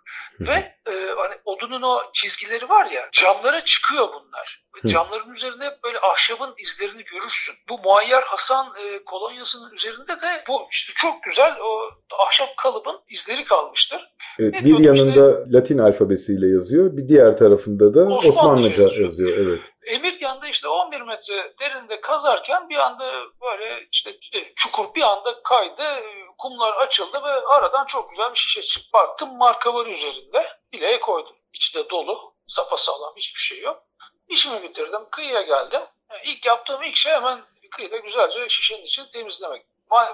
S2: Ve e, hani odunun o çizgileri var ya camlara çıkıyor bunlar. Camların üzerinde hep böyle ahşabın izlerini görürsün. Bu Muayyer Hasan e, kolonyasının üzerinde de bu işte çok güzel o ahşap kalıbın izleri kalmıştır.
S1: Evet, bir yanında işte, Latin alfabesiyle yazıyor, bir diğer tarafında da Osmanlıca, Osmanlıca yazıyor. yazıyor. Evet.
S2: Emirgan'da işte 11 metre derinde kazarken bir anda böyle işte, çukur bir anda kaydı, kumlar açıldı ve aradan çok güzel bir şişe çıktı. Baktım marka var üzerinde, bileğe koydum. İçi de dolu, sapasağlam hiçbir şey yok. İşimi bitirdim, kıyıya geldim. Yani ilk yaptığım ilk şey hemen kıyıda güzelce şişenin içini temizlemek.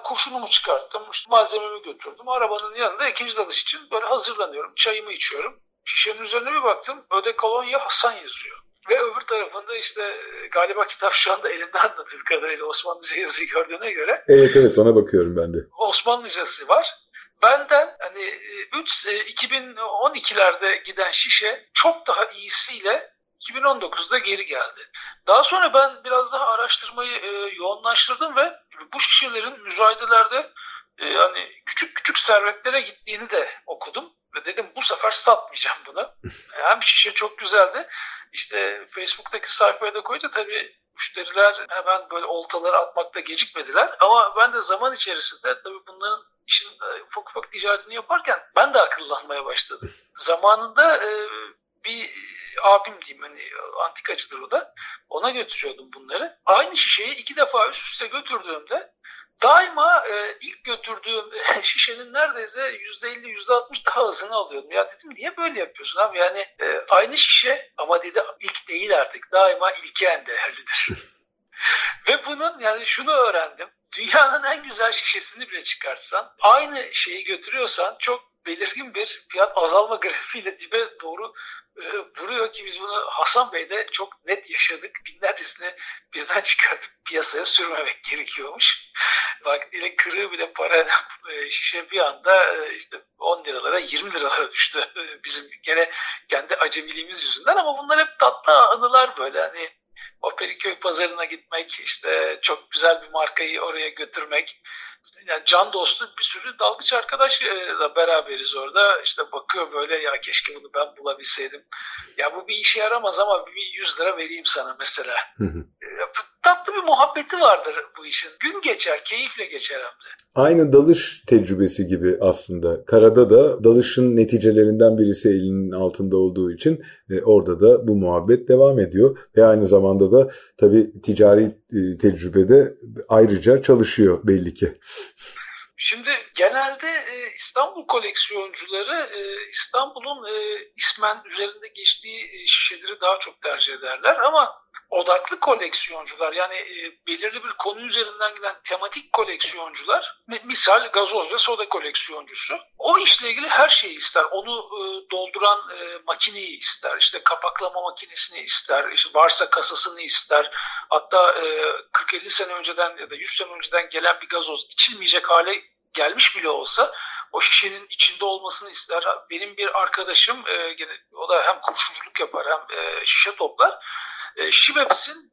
S2: Kurşunumu çıkarttım, işte malzememi götürdüm. Arabanın yanında ikinci dalış için böyle hazırlanıyorum. Çayımı içiyorum. Şişenin üzerine bir baktım. Öde kolonya Hasan yazıyor. Ve öbür tarafında işte galiba kitap şu anda elimde anladığım kadarıyla Osmanlıca yazıyı gördüğüne göre.
S1: Evet evet ona bakıyorum ben de.
S2: Osmanlıcası var. Benden hani 3 2012'lerde giden şişe çok daha iyisiyle 2019'da geri geldi. Daha sonra ben biraz daha araştırmayı e, yoğunlaştırdım ve bu şişelerin müzayedelerde e, hani küçük küçük servetlere gittiğini de okudum. Ve dedim bu sefer satmayacağım bunu. Hem şişe çok güzeldi. İşte Facebook'taki sayfaya da koydu. Tabii müşteriler hemen böyle oltaları atmakta gecikmediler. Ama ben de zaman içerisinde tabii bunların işin e, ufak ufak ticaretini yaparken ben de akıllanmaya başladım. Zamanında e, bir abim diyeyim hani antikacıdır o da. Ona götürüyordum bunları. Aynı şişeyi iki defa üst üste götürdüğümde daima e, ilk götürdüğüm şişenin neredeyse %50 %60 daha azını alıyordum. Ya dedim niye böyle yapıyorsun abi? Yani e, aynı şişe ama dedi ilk değil artık. Daima ilki en değerlidir. Ve bunun yani şunu öğrendim. Dünyanın en güzel şişesini bile çıkarsan aynı şeyi götürüyorsan çok belirgin bir fiyat azalma grafiğiyle dibe doğru e, vuruyor ki biz bunu Hasan Bey'de çok net yaşadık. Binlercesini birden çıkartıp piyasaya sürmemek gerekiyormuş. Vaktiyle kırığı bile para e, şişe bir anda e, işte 10 liralara 20 liralara düştü. E, bizim gene kendi acemiliğimiz yüzünden ama bunlar hep tatlı anılar böyle hani o Periköy pazarına gitmek, işte çok güzel bir markayı oraya götürmek. Yani can dostu bir sürü dalgıç arkadaşla beraberiz orada. İşte bakıyor böyle ya keşke bunu ben bulabilseydim. Ya bu bir işe yaramaz ama bir 100 lira vereyim sana mesela. Hı hı. E, tatlı bir muhabbeti vardır bu işin. Gün geçer, keyifle geçer hem de.
S1: Aynı dalış tecrübesi gibi aslında. Karada da dalışın neticelerinden birisi elinin altında olduğu için e, orada da bu muhabbet devam ediyor. Ve aynı zamanda da tabii ticari e, tecrübede ayrıca çalışıyor belli ki.
S2: Şimdi genelde e, İstanbul koleksiyoncuları e, İstanbul'un e, ismen üzerinde geçtiği e, şişeleri daha çok tercih ederler ama odaklı koleksiyoncular yani e, belirli bir konu üzerinden giden tematik koleksiyoncular misal gazoz ve soda koleksiyoncusu o işle ilgili her şeyi ister. Onu e, dolduran e, makineyi ister. işte kapaklama makinesini ister. işte varsa kasasını ister. Hatta e, 40-50 sene önceden ya da 100 sene önceden gelen bir gazoz içilmeyecek hale gelmiş bile olsa o şişenin içinde olmasını ister. Benim bir arkadaşım e, gene, o da hem kurşunculuk yapar hem e, şişe toplar e, Şibeps'in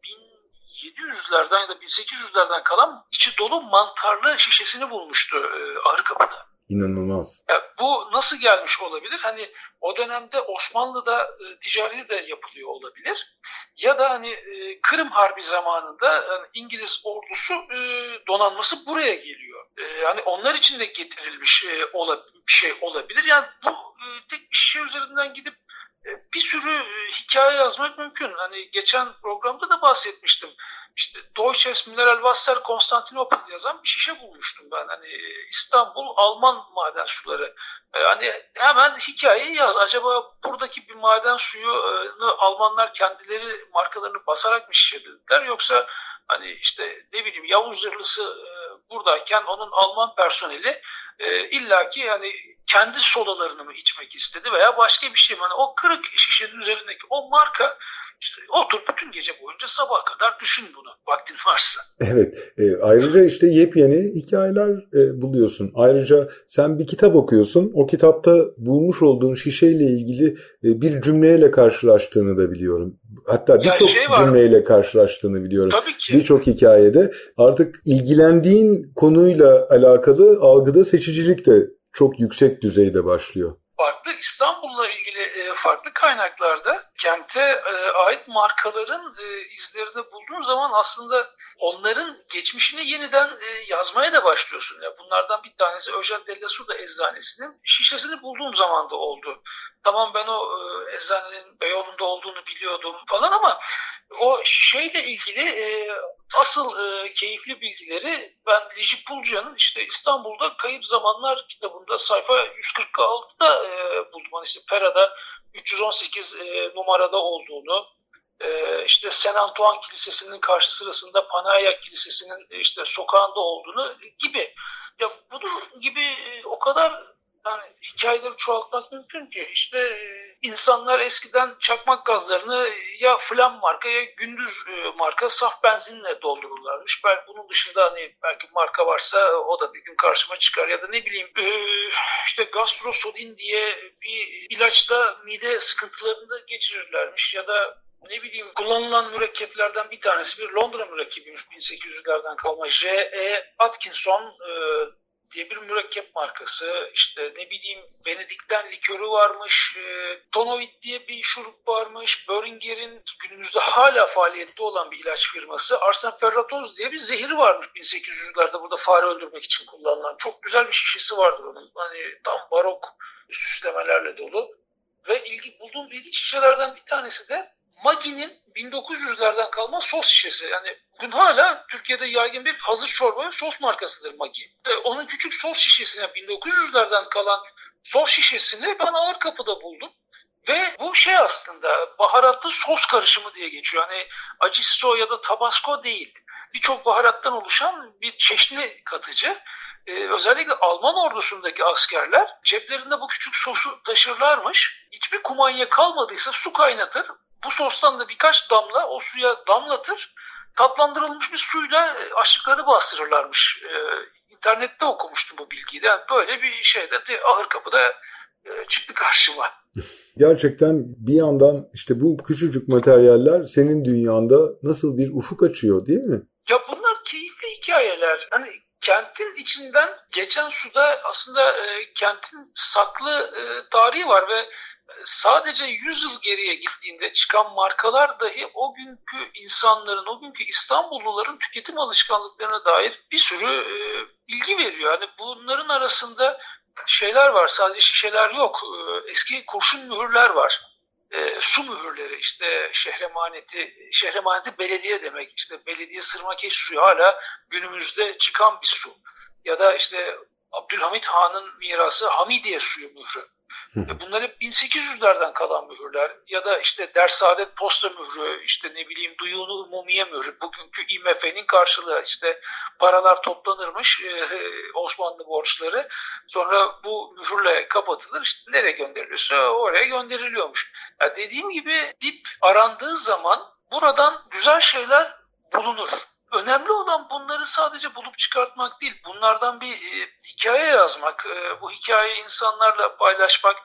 S2: 1700'lerden ya da 1800'lerden kalan içi dolu mantarlı şişesini bulmuştu e, Arı Kapı'da.
S1: İnanılmaz.
S2: E, bu nasıl gelmiş olabilir? Hani o dönemde Osmanlı'da e, ticari de yapılıyor olabilir. Ya da hani e, Kırım Harbi zamanında yani İngiliz ordusu e, donanması buraya geliyor. E, yani onlar için de getirilmiş e, ola, bir şey olabilir. Yani bu e, tek bir şey üzerinden gidip bir sürü hikaye yazmak mümkün. Hani geçen programda da bahsetmiştim işte Deutsches Mineralwasser Konstantinopol yazan bir şişe bulmuştum ben. Hani İstanbul Alman maden suları. Yani hemen hikayeyi yaz. Acaba buradaki bir maden suyunu Almanlar kendileri markalarını basarak mı şişelediler yoksa hani işte ne bileyim Yavuz Zırhlısı e, buradayken onun Alman personeli e, illaki yani kendi sodalarını mı içmek istedi veya başka bir şey mi? Yani o kırık şişenin üzerindeki o marka işte otur bütün gece boyunca sabaha kadar düşün bunu vaktin varsa.
S1: Evet. E, ayrıca işte yepyeni hikayeler e, buluyorsun. Ayrıca sen bir kitap okuyorsun. O kitapta bulmuş olduğun şişeyle ilgili e, bir cümleyle karşılaştığını da biliyorum. Hatta birçok şey cümleyle karşılaştığını biliyorum.
S2: Tabii ki.
S1: Birçok hikayede artık ilgilendiğin konuyla alakalı algıda seçicilik de çok yüksek düzeyde başlıyor.
S2: Farklı İstanbul'la ilgili e, farklı kaynaklarda kente e, ait markaların e, izlerini bulduğun zaman aslında onların geçmişini yeniden yazmaya da başlıyorsun. Ya bunlardan bir tanesi Öjen Della Suda eczanesinin şişesini bulduğum zaman da oldu. Tamam ben o eczanenin Beyoğlu'nda olduğunu biliyordum falan ama o şişeyle ilgili e, asıl e, keyifli bilgileri ben Lici Pulca'nın işte İstanbul'da Kayıp Zamanlar kitabında sayfa 146'da e, buldum. Hani işte Pera'da 318 e, numarada olduğunu, e, işte Saint Antoine Kilisesi'nin karşı sırasında Panayak Kilisesi'nin işte sokağında olduğunu gibi. Ya bunun gibi e, o kadar yani hikayeleri çoğaltmak mümkün ki. İşte e, insanlar eskiden çakmak gazlarını ya flam marka ya gündüz e, marka saf benzinle doldururlarmış. Ben bunun dışında hani belki marka varsa o da bir gün karşıma çıkar ya da ne bileyim e, işte gastrosodin diye bir ilaçla mide sıkıntılarını geçirirlermiş ya da ne bileyim kullanılan mürekkeplerden bir tanesi bir Londra mürekkebiymiş 1800'lerden kalma J.E. Atkinson diye bir mürekkep markası. İşte ne bileyim Benedikten likörü varmış. E, Tonovit diye bir şurup varmış. Böringer'in günümüzde hala faaliyette olan bir ilaç firması. Arsen Ferratoz diye bir zehir varmış 1800'lerde burada fare öldürmek için kullanılan. Çok güzel bir şişesi vardır onun. Hani tam barok süslemelerle dolu. Ve ilgi bulduğum ilginç şişelerden bir tanesi de Magi'nin 1900'lerden kalma sos şişesi. Yani bugün hala Türkiye'de yaygın bir hazır çorba ve sos markasıdır Magi. Onun küçük sos şişesine 1900'lerden kalan sos şişesini ben ağır kapıda buldum. Ve bu şey aslında baharatlı sos karışımı diye geçiyor. Yani acisto ya da tabasco değil. Birçok baharattan oluşan bir çeşni katıcı. Ee, özellikle Alman ordusundaki askerler ceplerinde bu küçük sosu taşırlarmış. Hiçbir kumanya kalmadıysa su kaynatır. Bu sostan da birkaç damla o suya damlatır. Tatlandırılmış bir suyla e, açlıkları bastırırlarmış. Ee, internette okumuştum bu bilgiyi. Yani böyle bir şeyde de ahır kapıda e, çıktı karşıma.
S1: Gerçekten bir yandan işte bu küçücük materyaller senin dünyanda nasıl bir ufuk açıyor değil mi?
S2: Ya bunlar keyifli hikayeler. Hani kentin içinden geçen suda aslında e, kentin saklı e, tarihi var ve sadece 100 yıl geriye gittiğinde çıkan markalar dahi o günkü insanların, o günkü İstanbulluların tüketim alışkanlıklarına dair bir sürü e, bilgi veriyor. Yani bunların arasında şeyler var, sadece şişeler yok. E, eski kurşun mühürler var. E, su mühürleri işte şehremaneti, şehremaneti belediye demek. İşte belediye sırmakeş suyu hala günümüzde çıkan bir su. Ya da işte Abdülhamit Han'ın mirası Hamidiye suyu mührü. E, bunlar hep 1800'lerden kalan mühürler ya da işte Dersadet Posta mührü, işte ne bileyim Duyunu Umumiye mührü, bugünkü IMF'nin karşılığı işte paralar toplanırmış e, Osmanlı borçları sonra bu mühürle kapatılır işte nereye gönderiliyorsa oraya gönderiliyormuş. Ya dediğim gibi dip arandığı zaman buradan güzel şeyler bulunur. Önemli olan bunları sadece bulup çıkartmak değil, bunlardan bir e, hikaye yazmak, e, bu hikayeyi insanlarla paylaşmak.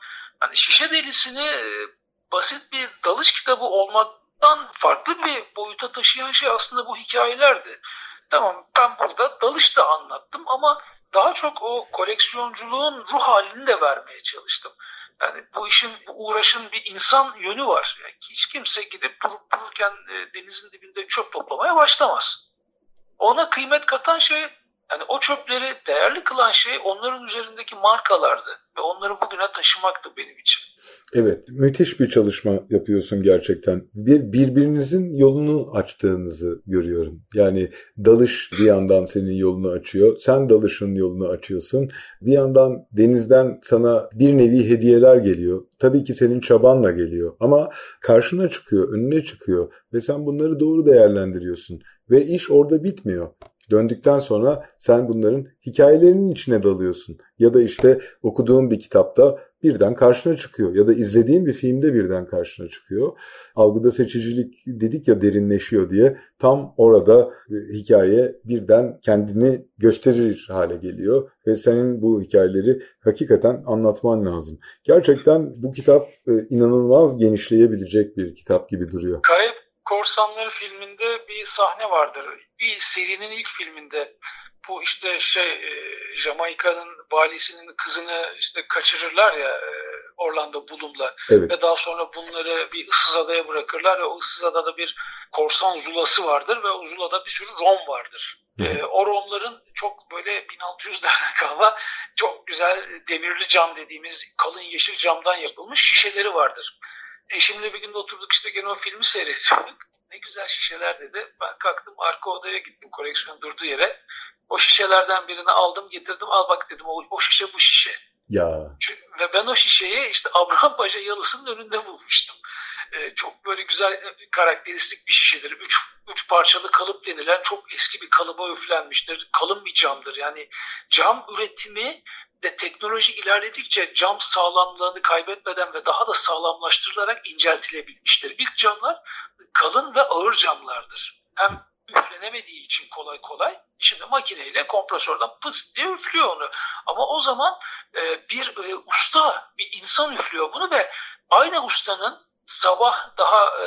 S2: Yani şişe delisini e, basit bir dalış kitabı olmaktan farklı bir boyuta taşıyan şey aslında bu hikayelerdi. Tamam ben burada dalış da anlattım ama daha çok o koleksiyonculuğun ruh halini de vermeye çalıştım. Yani bu işin, bu uğraşın bir insan yönü var. Yani hiç kimse gidip durup dururken e, denizin dibinde çöp toplamaya başlamaz. Ona kıymet katan şey yani o çöpleri değerli kılan şey onların üzerindeki markalardı ve onları bugüne taşımaktı benim için.
S1: Evet, müthiş bir çalışma yapıyorsun gerçekten. Bir birbirinizin yolunu açtığınızı görüyorum. Yani dalış bir yandan senin yolunu açıyor. Sen dalışın yolunu açıyorsun. Bir yandan denizden sana bir nevi hediyeler geliyor. Tabii ki senin çabanla geliyor ama karşına çıkıyor, önüne çıkıyor ve sen bunları doğru değerlendiriyorsun. Ve iş orada bitmiyor. Döndükten sonra sen bunların hikayelerinin içine dalıyorsun. Ya da işte okuduğun bir kitapta birden karşına çıkıyor. Ya da izlediğin bir filmde birden karşına çıkıyor. Algıda seçicilik dedik ya derinleşiyor diye. Tam orada e, hikaye birden kendini gösterir hale geliyor. Ve senin bu hikayeleri hakikaten anlatman lazım. Gerçekten bu kitap e, inanılmaz genişleyebilecek bir kitap gibi duruyor.
S2: Kayıp Korsanları filminde bir sahne vardır. Bir serinin ilk filminde bu işte şey e, Jamaika'nın valisinin kızını işte kaçırırlar ya e, Orlando Bloom'la evet. ve daha sonra bunları bir ıssız adaya bırakırlar ve o ıssız adada bir korsan zulası vardır ve o zulada bir sürü rom vardır. E, o romların çok böyle 1600'lerden kalma çok güzel demirli cam dediğimiz kalın yeşil camdan yapılmış şişeleri vardır. Eşimle bir gün oturduk işte gene o filmi seyrediyorduk. Ne güzel şişeler dedi. Ben kalktım arka odaya gittim koleksiyon durduğu yere. O şişelerden birini aldım getirdim. Al bak dedim o, o şişe bu şişe.
S1: Ya.
S2: Çünkü, ve ben o şişeyi işte Abraham Paşa yalısının önünde bulmuştum. Ee, çok böyle güzel karakteristik bir şişedir. Üç, üç parçalı kalıp denilen çok eski bir kalıba üflenmiştir. Kalın bir camdır. Yani cam üretimi de teknoloji ilerledikçe cam sağlamlığını kaybetmeden ve daha da sağlamlaştırılarak inceltilebilmiştir. İlk camlar kalın ve ağır camlardır. Hem üflenemediği için kolay kolay. Şimdi makineyle kompresörden pıs diye üflüyor onu. Ama o zaman e, bir e, usta, bir insan üflüyor bunu ve aynı ustanın sabah daha e,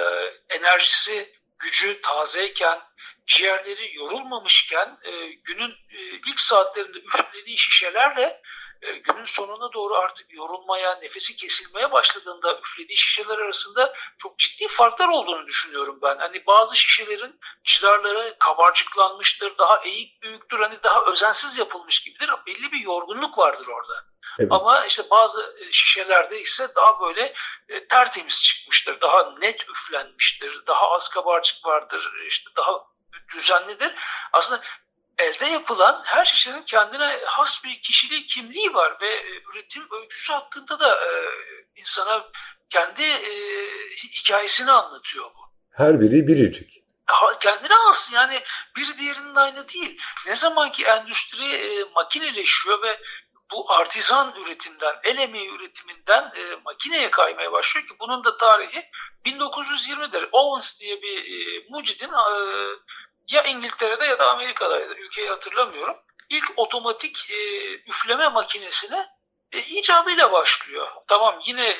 S2: enerjisi, gücü tazeyken, ciğerleri yorulmamışken e, günün e, ilk saatlerinde üflediği şişelerle e, günün sonuna doğru artık yorulmaya, nefesi kesilmeye başladığında üflediği şişeler arasında çok ciddi farklar olduğunu düşünüyorum ben. Hani bazı şişelerin cidarları kabarcıklanmıştır, daha eğik büyüktür, hani daha özensiz yapılmış gibidir. Belli bir yorgunluk vardır orada. Evet. Ama işte bazı e, şişelerde ise daha böyle e, tertemiz çıkmıştır, daha net üflenmiştir, daha az kabarcık vardır, işte daha düzenlidir. Aslında elde yapılan her şişenin kendine has bir kişiliği, kimliği var ve e, üretim öyküsü hakkında da e, insana kendi e, hikayesini anlatıyor bu.
S1: Her biri biricik.
S2: Kendine has yani bir diğerinin aynı değil. Ne zaman ki endüstri e, makineleşiyor ve bu artizan üretimden, el emeği üretiminden e, makineye kaymaya başlıyor ki bunun da tarihi 1920'dir. Owens diye bir e, mucidin e, ya İngiltere'de ya da Amerika'daydı. Ülkeyi hatırlamıyorum. İlk otomatik e, üfleme makinesine e, icadıyla başlıyor. Tamam yine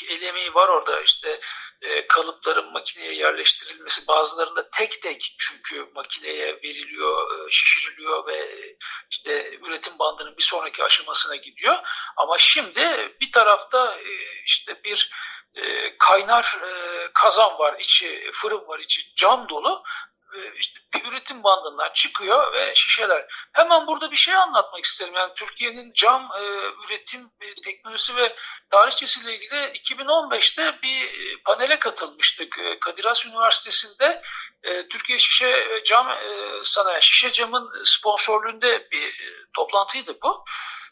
S2: bir elemeği var orada işte e, kalıpların makineye yerleştirilmesi bazılarında tek tek çünkü makineye veriliyor, e, şişiriliyor ve işte üretim bandının bir sonraki aşamasına gidiyor. Ama şimdi bir tarafta e, işte bir e, kaynar e, kazan var, içi fırın var, içi cam dolu. E, işte bir üretim bandından çıkıyor ve şişeler. Hemen burada bir şey anlatmak isterim. Yani Türkiye'nin cam e, üretim e, teknolojisi ve tarihçesiyle ilgili 2015'te bir e, panele katılmıştık. E, Kadir Has Üniversitesi'nde e, Türkiye Şişe Cam e, Sanayi, Şişe Cam'ın sponsorluğunda bir e, toplantıydı bu.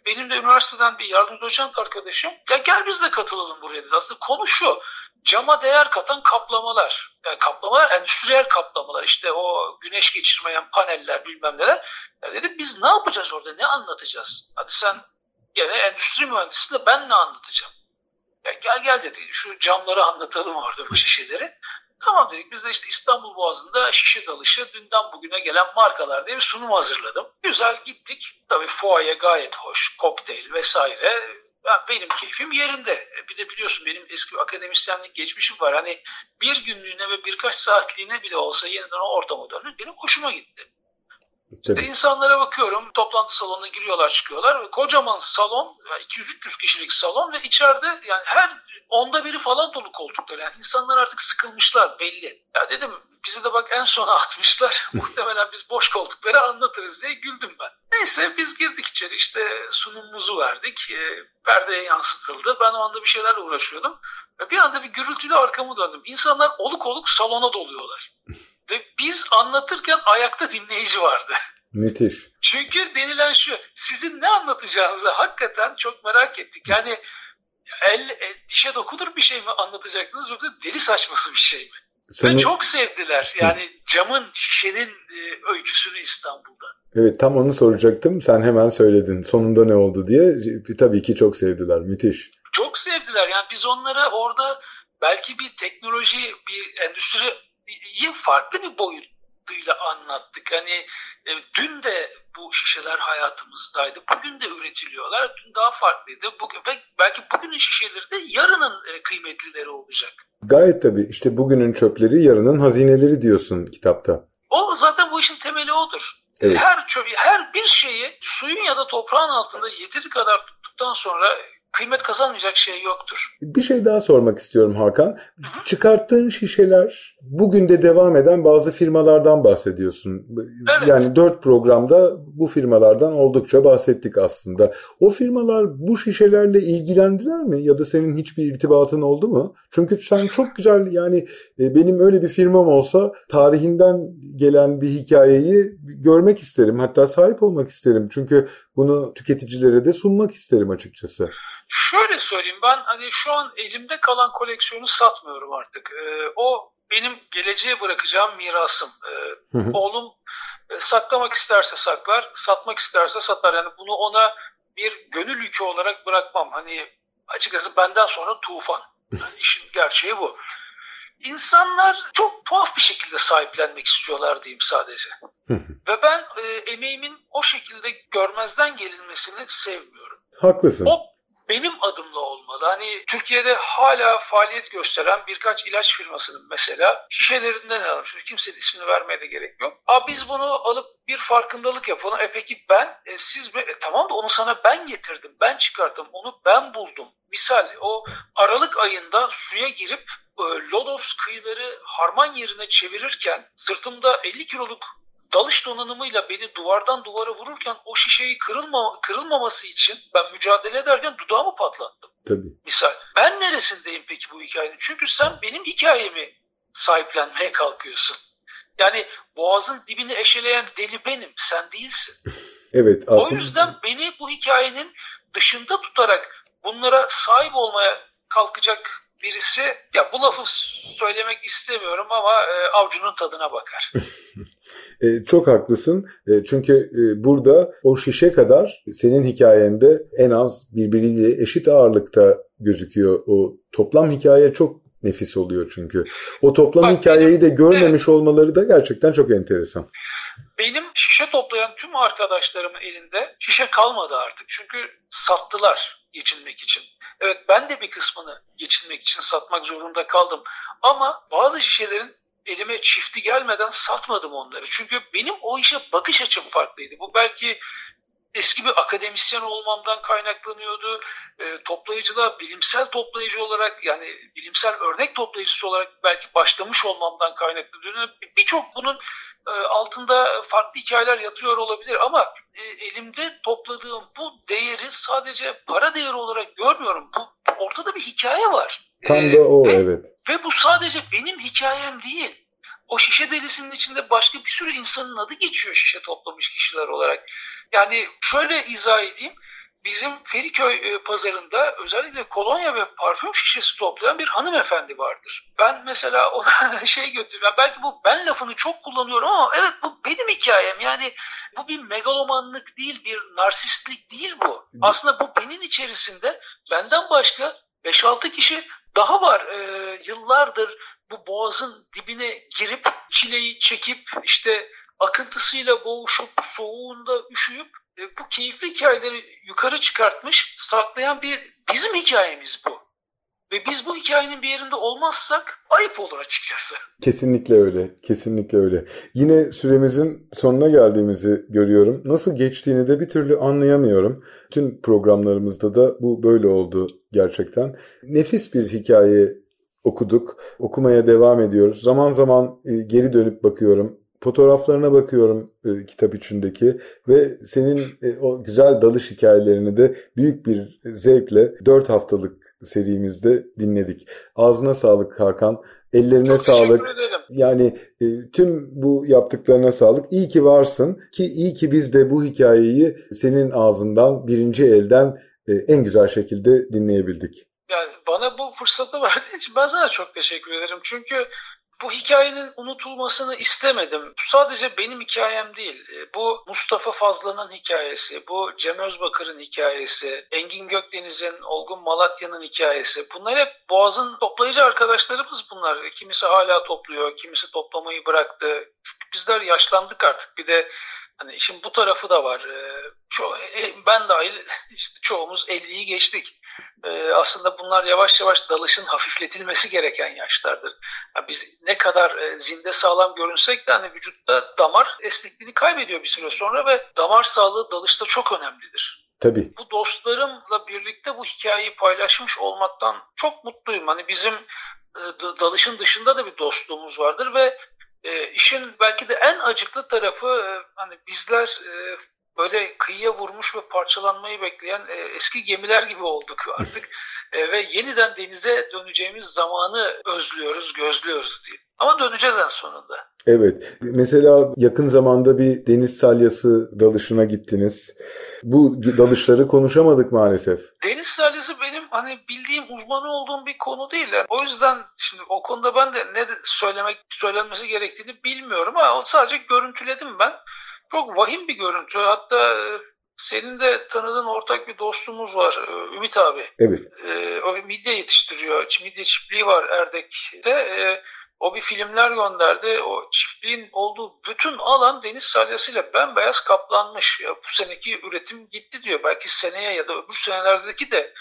S2: Benim de üniversiteden bir yardımcı doçent arkadaşım, ya gel biz de katılalım buraya dedi. Aslında konu şu, cama değer katan kaplamalar. Yani kaplamalar, endüstriyel kaplamalar. İşte o güneş geçirmeyen paneller bilmem neler. Ya dedim biz ne yapacağız orada, ne anlatacağız? Hadi sen gene endüstri mühendisi de ben ne anlatacağım? Ya gel gel dedi, şu camları anlatalım orada bu şişeleri. Tamam dedik biz de işte İstanbul Boğazı'nda şişe dalışı dünden bugüne gelen markalar diye bir sunum hazırladım. Güzel gittik. Tabii fuaye gayet hoş, kokteyl vesaire ya benim keyfim yerinde. E, bir de biliyorsun benim eski akademisyenlik geçmişim var. Hani bir günlüğüne ve birkaç saatliğine bile olsa yeniden o ortama dönmek benim hoşuma gitti. İşte insanlara bakıyorum toplantı salonuna giriyorlar çıkıyorlar ve kocaman salon 200-300 kişilik salon ve içeride yani her onda biri falan dolu koltuklar. Yani insanlar artık sıkılmışlar belli. Ya dedim bizi de bak en sona atmışlar. Muhtemelen biz boş koltukları anlatırız diye güldüm ben. Neyse biz girdik içeri işte sunumumuzu verdik. E, perdeye yansıtıldı. Ben o anda bir şeylerle uğraşıyordum. Ve bir anda bir gürültüyle arkamı döndüm. İnsanlar oluk oluk salona doluyorlar. Ve biz anlatırken ayakta dinleyici vardı.
S1: Müthiş.
S2: Çünkü denilen şu, sizin ne anlatacağınızı hakikaten çok merak ettik. Yani el, el dişe dokunur bir şey mi anlatacaktınız yoksa deli saçması bir şey mi? Sonu... Ve çok sevdiler. Yani camın, şişenin e, öyküsünü İstanbul'da.
S1: Evet tam onu soracaktım. Sen hemen söyledin. Sonunda ne oldu diye. Tabii ki çok sevdiler. Müthiş.
S2: Çok sevdiler. Yani biz onlara orada belki bir teknoloji, bir endüstriyi farklı bir boyutuyla anlattık. Hani e, dün de bu şişeler hayatımızdaydı. Bugün de üretiliyorlar. Dün daha farklıydı. Bugün ve belki bugünün şişeleri de yarının e, kıymetlileri olacak.
S1: Gayet tabii. İşte bugünün çöpleri yarının hazineleri diyorsun kitapta.
S2: O zaten bu işin temeli odur. Evet. Her çöp, her bir şeyi suyun ya da toprağın altında yeteri kadar tuttuktan sonra kıymet kazanmayacak şey yoktur.
S1: Bir şey daha sormak istiyorum Hakan. Hı hı. Çıkarttığın şişeler bugün de devam eden bazı firmalardan bahsediyorsun. Evet. Yani dört programda bu firmalardan oldukça bahsettik aslında. O firmalar bu şişelerle ilgilendiler mi ya da senin hiçbir irtibatın oldu mu? Çünkü sen çok güzel yani e, benim öyle bir firmam olsa tarihinden gelen bir hikayeyi görmek isterim. Hatta sahip olmak isterim. Çünkü bunu tüketicilere de sunmak isterim açıkçası.
S2: Şöyle söyleyeyim ben hani şu an elimde kalan koleksiyonu satmıyorum artık. Ee, o benim geleceğe bırakacağım mirasım. Ee, Oğlum e, saklamak isterse saklar, satmak isterse satar. Yani bunu ona bir gönül yükü olarak bırakmam. Hani açıkçası benden sonra tufan. Yani işin gerçeği bu. İnsanlar çok tuhaf bir şekilde sahiplenmek istiyorlar diyeyim sadece. Ve ben e, emeğimin o şekilde görmezden gelinmesini sevmiyorum.
S1: Haklısın.
S2: O benim adımla olmalı. Hani Türkiye'de hala faaliyet gösteren birkaç ilaç firmasının mesela şişelerinden alalım. Şimdi kimsenin ismini vermeye de gerek yok. Aa biz bunu alıp bir farkındalık yapalım. E peki ben, e, siz mi? E, tamam da onu sana ben getirdim, ben çıkarttım, onu ben buldum. Misal o Aralık ayında suya girip e, Lodos kıyıları harman yerine çevirirken sırtımda 50 kiloluk dalış donanımıyla beni duvardan duvara vururken o şişeyi kırılma, kırılmaması için ben mücadele ederken dudağımı patlattım.
S1: Tabii.
S2: Misal. Ben neresindeyim peki bu hikayenin? Çünkü sen benim hikayemi sahiplenmeye kalkıyorsun. Yani boğazın dibini eşeleyen deli benim, sen değilsin.
S1: evet aslında.
S2: O yüzden beni bu hikayenin dışında tutarak bunlara sahip olmaya kalkacak birisi ya bu lafı söylemek istemiyorum ama e, avcunun tadına bakar.
S1: E, çok haklısın. E, çünkü e, burada o şişe kadar senin hikayende en az birbiriyle eşit ağırlıkta gözüküyor. O toplam hikaye çok nefis oluyor çünkü. O toplam Bak, hikayeyi benim, de görmemiş evet. olmaları da gerçekten çok enteresan.
S2: Benim şişe toplayan tüm arkadaşlarımın elinde şişe kalmadı artık. Çünkü sattılar geçinmek için. Evet ben de bir kısmını geçinmek için satmak zorunda kaldım. Ama bazı şişelerin elime çifti gelmeden satmadım onları. Çünkü benim o işe bakış açım farklıydı. Bu belki eski bir akademisyen olmamdan kaynaklanıyordu. E, toplayıcılığa bilimsel toplayıcı olarak yani bilimsel örnek toplayıcısı olarak belki başlamış olmamdan kaynaklanıyor. Birçok bunun altında farklı hikayeler yatıyor olabilir ama e, elimde topladığım bu değeri sadece para değeri olarak görmüyorum. Bu ortada bir hikaye var.
S1: Tam da o ve, evet.
S2: Ve bu sadece benim hikayem değil. O şişe delisinin içinde başka bir sürü insanın adı geçiyor şişe toplamış kişiler olarak. Yani şöyle izah edeyim. Bizim Feriköy e, pazarında özellikle kolonya ve parfüm şişesi toplayan bir hanımefendi vardır. Ben mesela ona şey götürüyorum. Belki bu ben lafını çok kullanıyorum ama evet bu benim hikayem. Yani bu bir megalomanlık değil, bir narsistlik değil bu. Aslında bu benim içerisinde benden başka 5-6 kişi daha var. Ee, yıllardır bu boğazın dibine girip çileyi çekip işte akıntısıyla boğuşup soğuğunda üşüyüp e, bu keyifli hikayeleri yukarı çıkartmış saklayan bir bizim hikayemiz bu. Ve biz bu hikayenin bir yerinde olmazsak ayıp olur açıkçası.
S1: Kesinlikle öyle. Kesinlikle öyle. Yine süremizin sonuna geldiğimizi görüyorum. Nasıl geçtiğini de bir türlü anlayamıyorum. Tüm programlarımızda da bu böyle oldu gerçekten. Nefis bir hikaye okuduk. Okumaya devam ediyoruz. Zaman zaman e, geri dönüp bakıyorum. Fotoğraflarına bakıyorum e, kitap içindeki ve senin e, o güzel dalış hikayelerini de büyük bir zevkle 4 haftalık serimizde dinledik. Ağzına sağlık Hakan. Ellerine
S2: Çok
S1: sağlık.
S2: ederim.
S1: Yani e, tüm bu yaptıklarına sağlık. İyi ki varsın ki iyi ki biz de bu hikayeyi senin ağzından birinci elden e, en güzel şekilde dinleyebildik.
S2: Yani bana bu fırsatı verdiğin için ben sana çok teşekkür ederim. Çünkü bu hikayenin unutulmasını istemedim. Bu sadece benim hikayem değil. E, bu Mustafa Fazla'nın hikayesi, bu Cem Özbakır'ın hikayesi, Engin Gökdeniz'in, Olgun Malatya'nın hikayesi. Bunlar hep Boğaz'ın toplayıcı arkadaşlarımız bunlar. Kimisi hala topluyor, kimisi toplamayı bıraktı. Çünkü bizler yaşlandık artık. Bir de hani işin bu tarafı da var. E, ço ben dahil işte çoğumuz 50'yi geçtik e, aslında bunlar yavaş yavaş dalışın hafifletilmesi gereken yaşlardır. Yani biz ne kadar e, zinde sağlam görünsek de hani vücutta damar esnekliğini kaybediyor bir süre sonra ve damar sağlığı dalışta çok önemlidir.
S1: Tabii.
S2: Bu dostlarımla birlikte bu hikayeyi paylaşmış olmaktan çok mutluyum. Hani bizim e, dalışın dışında da bir dostluğumuz vardır ve e, işin belki de en acıklı tarafı e, hani bizler e, böyle kıyıya vurmuş ve parçalanmayı bekleyen e, eski gemiler gibi olduk artık. e, ve yeniden denize döneceğimiz zamanı özlüyoruz, gözlüyoruz diye. Ama döneceğiz en sonunda.
S1: Evet. Mesela yakın zamanda bir deniz salyası dalışına gittiniz. Bu dalışları konuşamadık maalesef.
S2: Deniz salyası benim hani bildiğim uzmanı olduğum bir konu değil. Yani o yüzden şimdi o konuda ben de ne söylemek söylenmesi gerektiğini bilmiyorum ama sadece görüntüledim ben. Çok vahim bir görüntü. Hatta e, senin de tanıdığın ortak bir dostumuz var e, Ümit abi.
S1: Evet.
S2: Ee, o midye yetiştiriyor. Midye çiftliği var Erdek'te. Ee, o bir filmler gönderdi. O çiftliğin olduğu bütün alan deniz salyasıyla bembeyaz kaplanmış. Ya, bu seneki üretim gitti diyor. Belki seneye ya da öbür senelerdeki de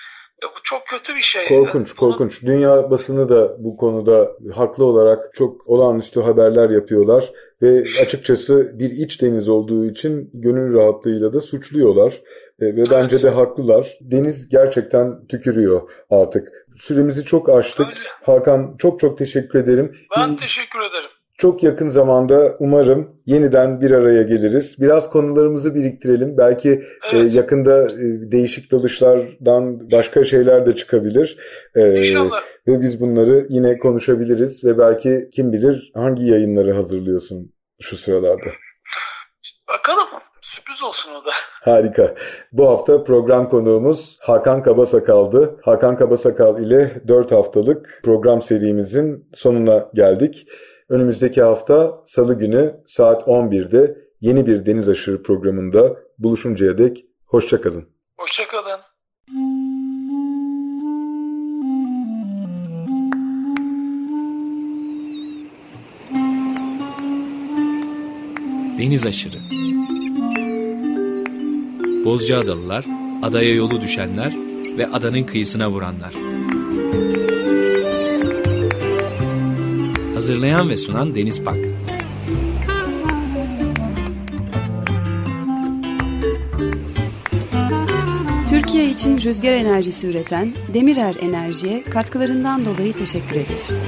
S2: ya bu çok kötü bir şey.
S1: Korkunç, korkunç. Dünya basını da bu konuda haklı olarak çok olağanüstü haberler yapıyorlar ve açıkçası bir iç deniz olduğu için gönül rahatlığıyla da suçluyorlar e, ve evet. bence de haklılar. Deniz gerçekten tükürüyor artık. Süremizi çok aştık. Öyle. Hakan çok çok teşekkür ederim.
S2: Ben teşekkür ederim.
S1: Çok yakın zamanda umarım yeniden bir araya geliriz. Biraz konularımızı biriktirelim. Belki e, evet. e, yakında e, değişik dalışlardan başka şeyler de çıkabilir.
S2: E, İnşallah.
S1: Ve biz bunları yine konuşabiliriz ve belki kim bilir hangi yayınları hazırlıyorsun şu sıralarda.
S2: Bakalım. Sürpriz olsun o da.
S1: Harika. Bu hafta program konuğumuz Hakan Kabasakal'dı. Hakan Kabasakal ile 4 haftalık program serimizin sonuna geldik. Önümüzdeki hafta Salı günü saat 11'de yeni bir Deniz Aşırı programında buluşuncaya dek hoşçakalın.
S2: Hoşçakalın.
S3: Deniz Aşırı Bozcaadalılar, adaya yolu düşenler ve adanın kıyısına vuranlar. Hazırlayan ve sunan Deniz Pak.
S4: Türkiye için rüzgar enerjisi üreten Demirer Enerji'ye katkılarından dolayı teşekkür ederiz.